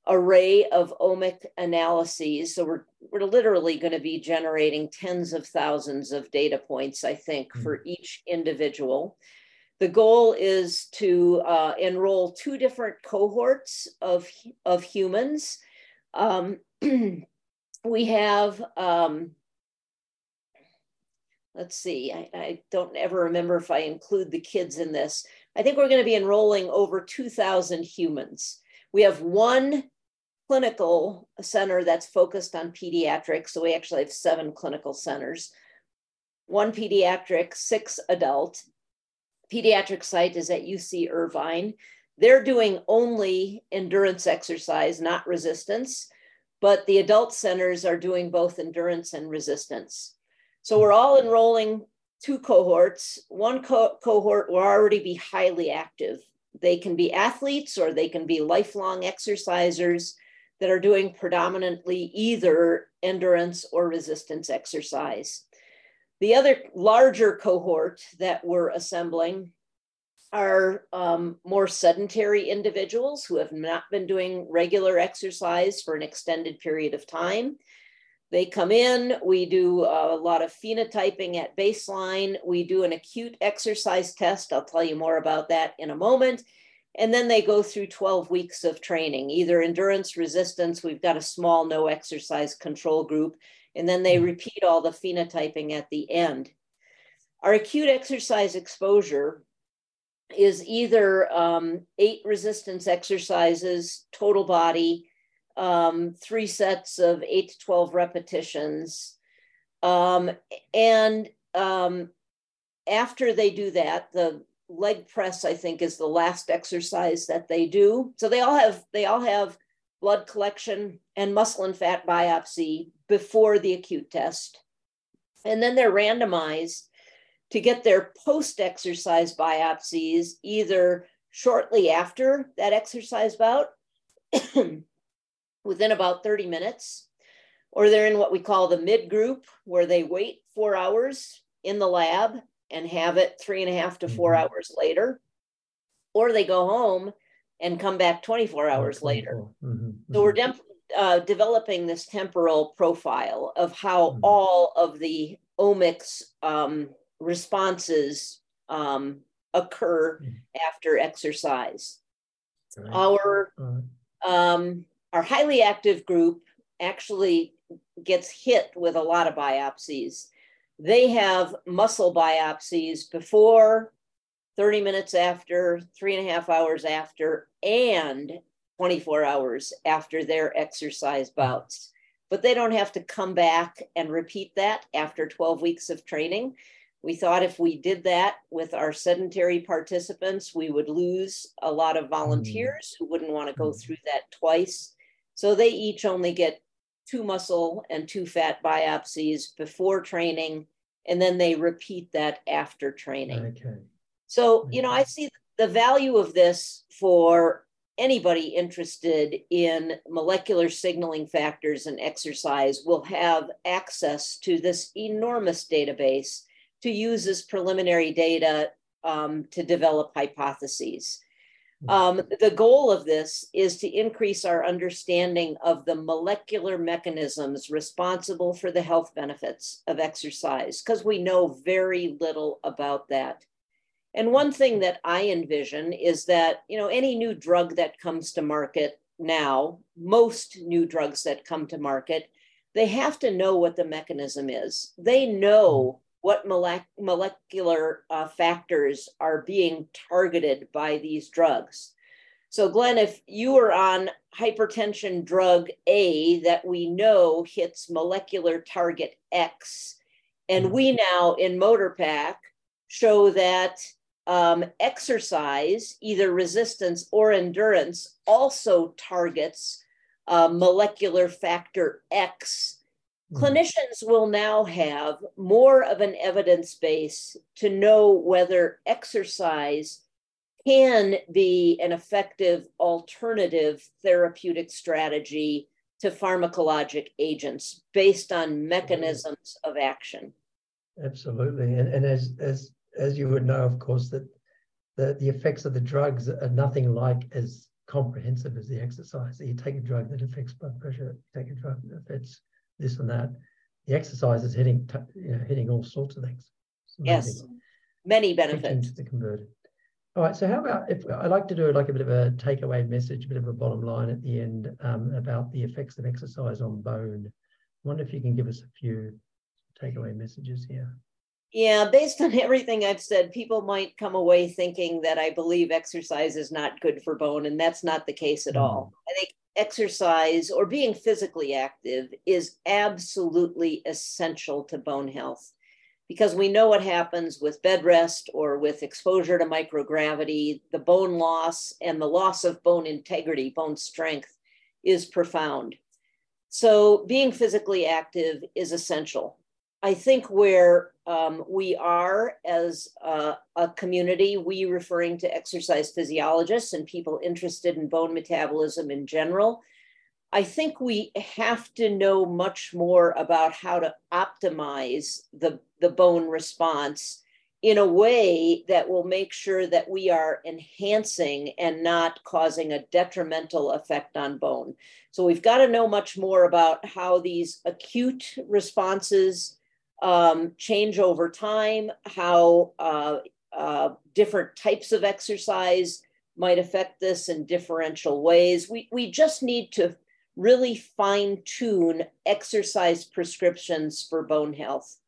Speaker 3: array of omic analyses. So we're, we're literally going to be generating tens of thousands of data points, I think, mm. for each individual. The goal is to uh, enroll two different cohorts of, of humans. Um, we have, um, let's see, I, I, don't ever remember if I include the kids in this. I think we're going to be enrolling over 2,000 humans. We have one clinical center that's focused on pediatrics. So we actually have seven clinical centers, one pediatric, six adult pediatric site is at UC Irvine. They're doing only endurance exercise, not resistance, but the adult centers are doing both endurance and resistance. So we're all enrolling two cohorts. One co- cohort will already be highly active. They can be athletes or they can be lifelong exercisers that are doing predominantly either endurance or resistance exercise. The other larger cohort that we're assembling are um, more sedentary individuals who have not been doing regular exercise for an extended period of time. They come in, we do a lot of phenotyping at baseline, we do an acute exercise test. I'll tell you more about that in a moment. And then they go through 12 weeks of training, either endurance, resistance. We've got a small no exercise control group, and then they mm-hmm. repeat all the phenotyping at the end. Our acute exercise exposure is either um, eight resistance exercises, total body, um, three sets of eight to 12 repetitions. Um, and um, after they do that, the leg press, I think, is the last exercise that they do. So they all have they all have blood collection and muscle and fat biopsy before the acute test. And then they're randomized to get their post exercise biopsies either shortly after that exercise bout, within about 30 minutes, or they're in what we call the mid group, where they wait four hours in the lab and have it three and a half to 4 mm-hmm. hours later, or they go home and come back 24 hours 24. later. Mm-hmm. So we're de- uh, developing this temporal profile of how mm-hmm. all of the omics um, responses um, occur mm-hmm. after exercise. Right. Our um, our highly active group actually gets hit with a lot of biopsies. They have muscle biopsies before, 30 minutes after, three and a half hours after, and 24 hours after their exercise bouts. But they don't have to come back and repeat that after 12 weeks of training. We thought if we did that with our sedentary participants, we would lose a lot of hmm. volunteers who wouldn't want to go hmm. through that twice. So they each only get two muscle and two fat biopsies before training, and then they repeat that after training. Okay. So, you know, I see the value of this for anybody interested in molecular signaling factors and exercise will have access to this enormous database to use as preliminary data um, to develop hypotheses. Um, the goal of this is to increase our understanding of the molecular mechanisms responsible for the health benefits of exercise, because we know very little about that. And one thing that I envision is that, you know, any new drug that comes to market now, most new drugs that come to market, they have to know what the mechanism is. They know what molecular uh, factors are being targeted by these drugs. So, Glenn, if you were on hypertension drug A that we know hits molecular target X, and we now in MoTrPAC show that um, exercise, either resistance or endurance, also targets uh, molecular factor X Mm-hmm. Mm-hmm. Clinicians will now have more of an evidence base to know whether exercise can be an effective alternative therapeutic strategy to pharmacologic agents based on mm-hmm. mechanisms of action.
Speaker 2: Absolutely. And, and as, as, as you would know, of course, that the, the effects of the drugs are nothing like as comprehensive as the exercise. So you take a drug that affects blood pressure, take a drug that affects this and that. The exercise is hitting, you know, hitting all sorts of things.
Speaker 3: Yes, many benefits.
Speaker 2: To convert it. All right. So how about if I like to do like a bit of a takeaway message, a bit of a bottom line at the end um, about the effects of exercise on bone. I wonder if you can give us a few takeaway messages here.
Speaker 3: Yeah, based on everything I've said, people might come away thinking that I believe exercise is not good for bone, and that's not the case at mm. all. I think exercise or being physically active is absolutely essential to bone health because we know what happens with bed rest or with exposure to microgravity. The bone loss and the loss of bone integrity, bone strength is profound. So, being physically active is essential. I think where um, we are as a, community, we referring to exercise physiologists and people interested in bone metabolism in general, I think we have to know much more about how to optimize the, the bone response in a way that will make sure that we are enhancing and not causing a detrimental effect on bone. So we've got to know much more about how these acute responses um, change over time, how uh, uh, different types of exercise might affect this in differential ways. We, we just need to really fine tune exercise prescriptions for bone health.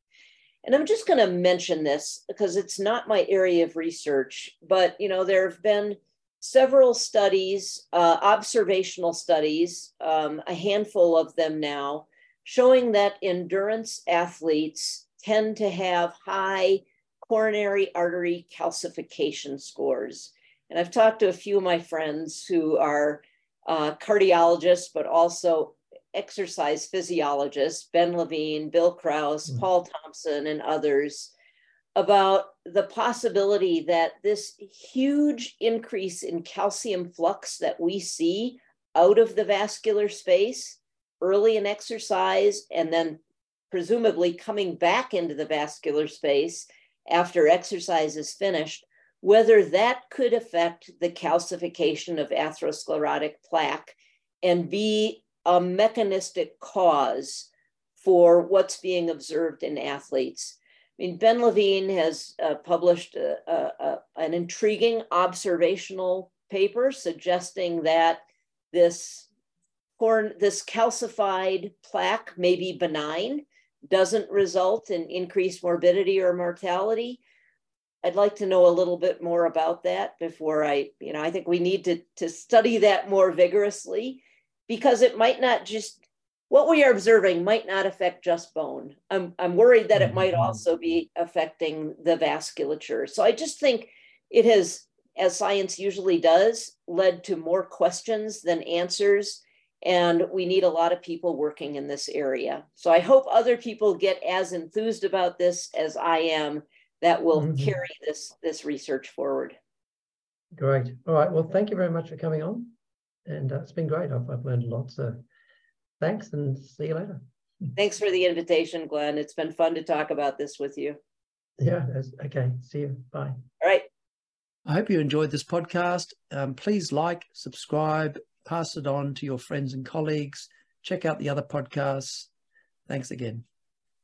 Speaker 3: And I'm just going to mention this because it's not my area of research, but you know there have been several studies, uh, observational studies, um, a handful of them now, showing that endurance athletes tend to have high coronary artery calcification scores. And I've talked to a few of my friends who are uh, cardiologists, but also exercise physiologists, Ben Levine, Bill Kraus, mm. Paul Thompson, and others, about the possibility that this huge increase in calcium flux that we see out of the vascular space early in exercise and then presumably coming back into the vascular space after exercise is finished, whether that could affect the calcification of atherosclerotic plaque and be a mechanistic cause for what's being observed in athletes. I mean, Ben Levine has uh, published a, a, a, an intriguing observational paper suggesting that this corn, this calcified plaque may be benign, doesn't result in increased morbidity or mortality. I'd like to know a little bit more about that before I, you know, I think we need to, to study that more vigorously because it might not just, what we are observing might not affect just bone. I'm, I'm worried that it might mm-hmm. also be affecting the vasculature. So I just think it has, as science usually does, led to more questions than answers and we need a lot of people working in this area. So I hope other people get as enthused about this as I am that will mm-hmm. carry this, this research forward.
Speaker 2: Great. All right. Well, thank you very much for coming on. And uh, it's been great. I've, I've learned a lot. So thanks and see you later.
Speaker 3: Thanks for the invitation, Glenn. It's been fun to talk about this with you.
Speaker 4: Yeah. Okay. See you. Bye.
Speaker 3: All right.
Speaker 2: I hope you enjoyed this podcast. Um, please like, subscribe, pass it on to your friends and colleagues. Check out the other podcasts. Thanks again.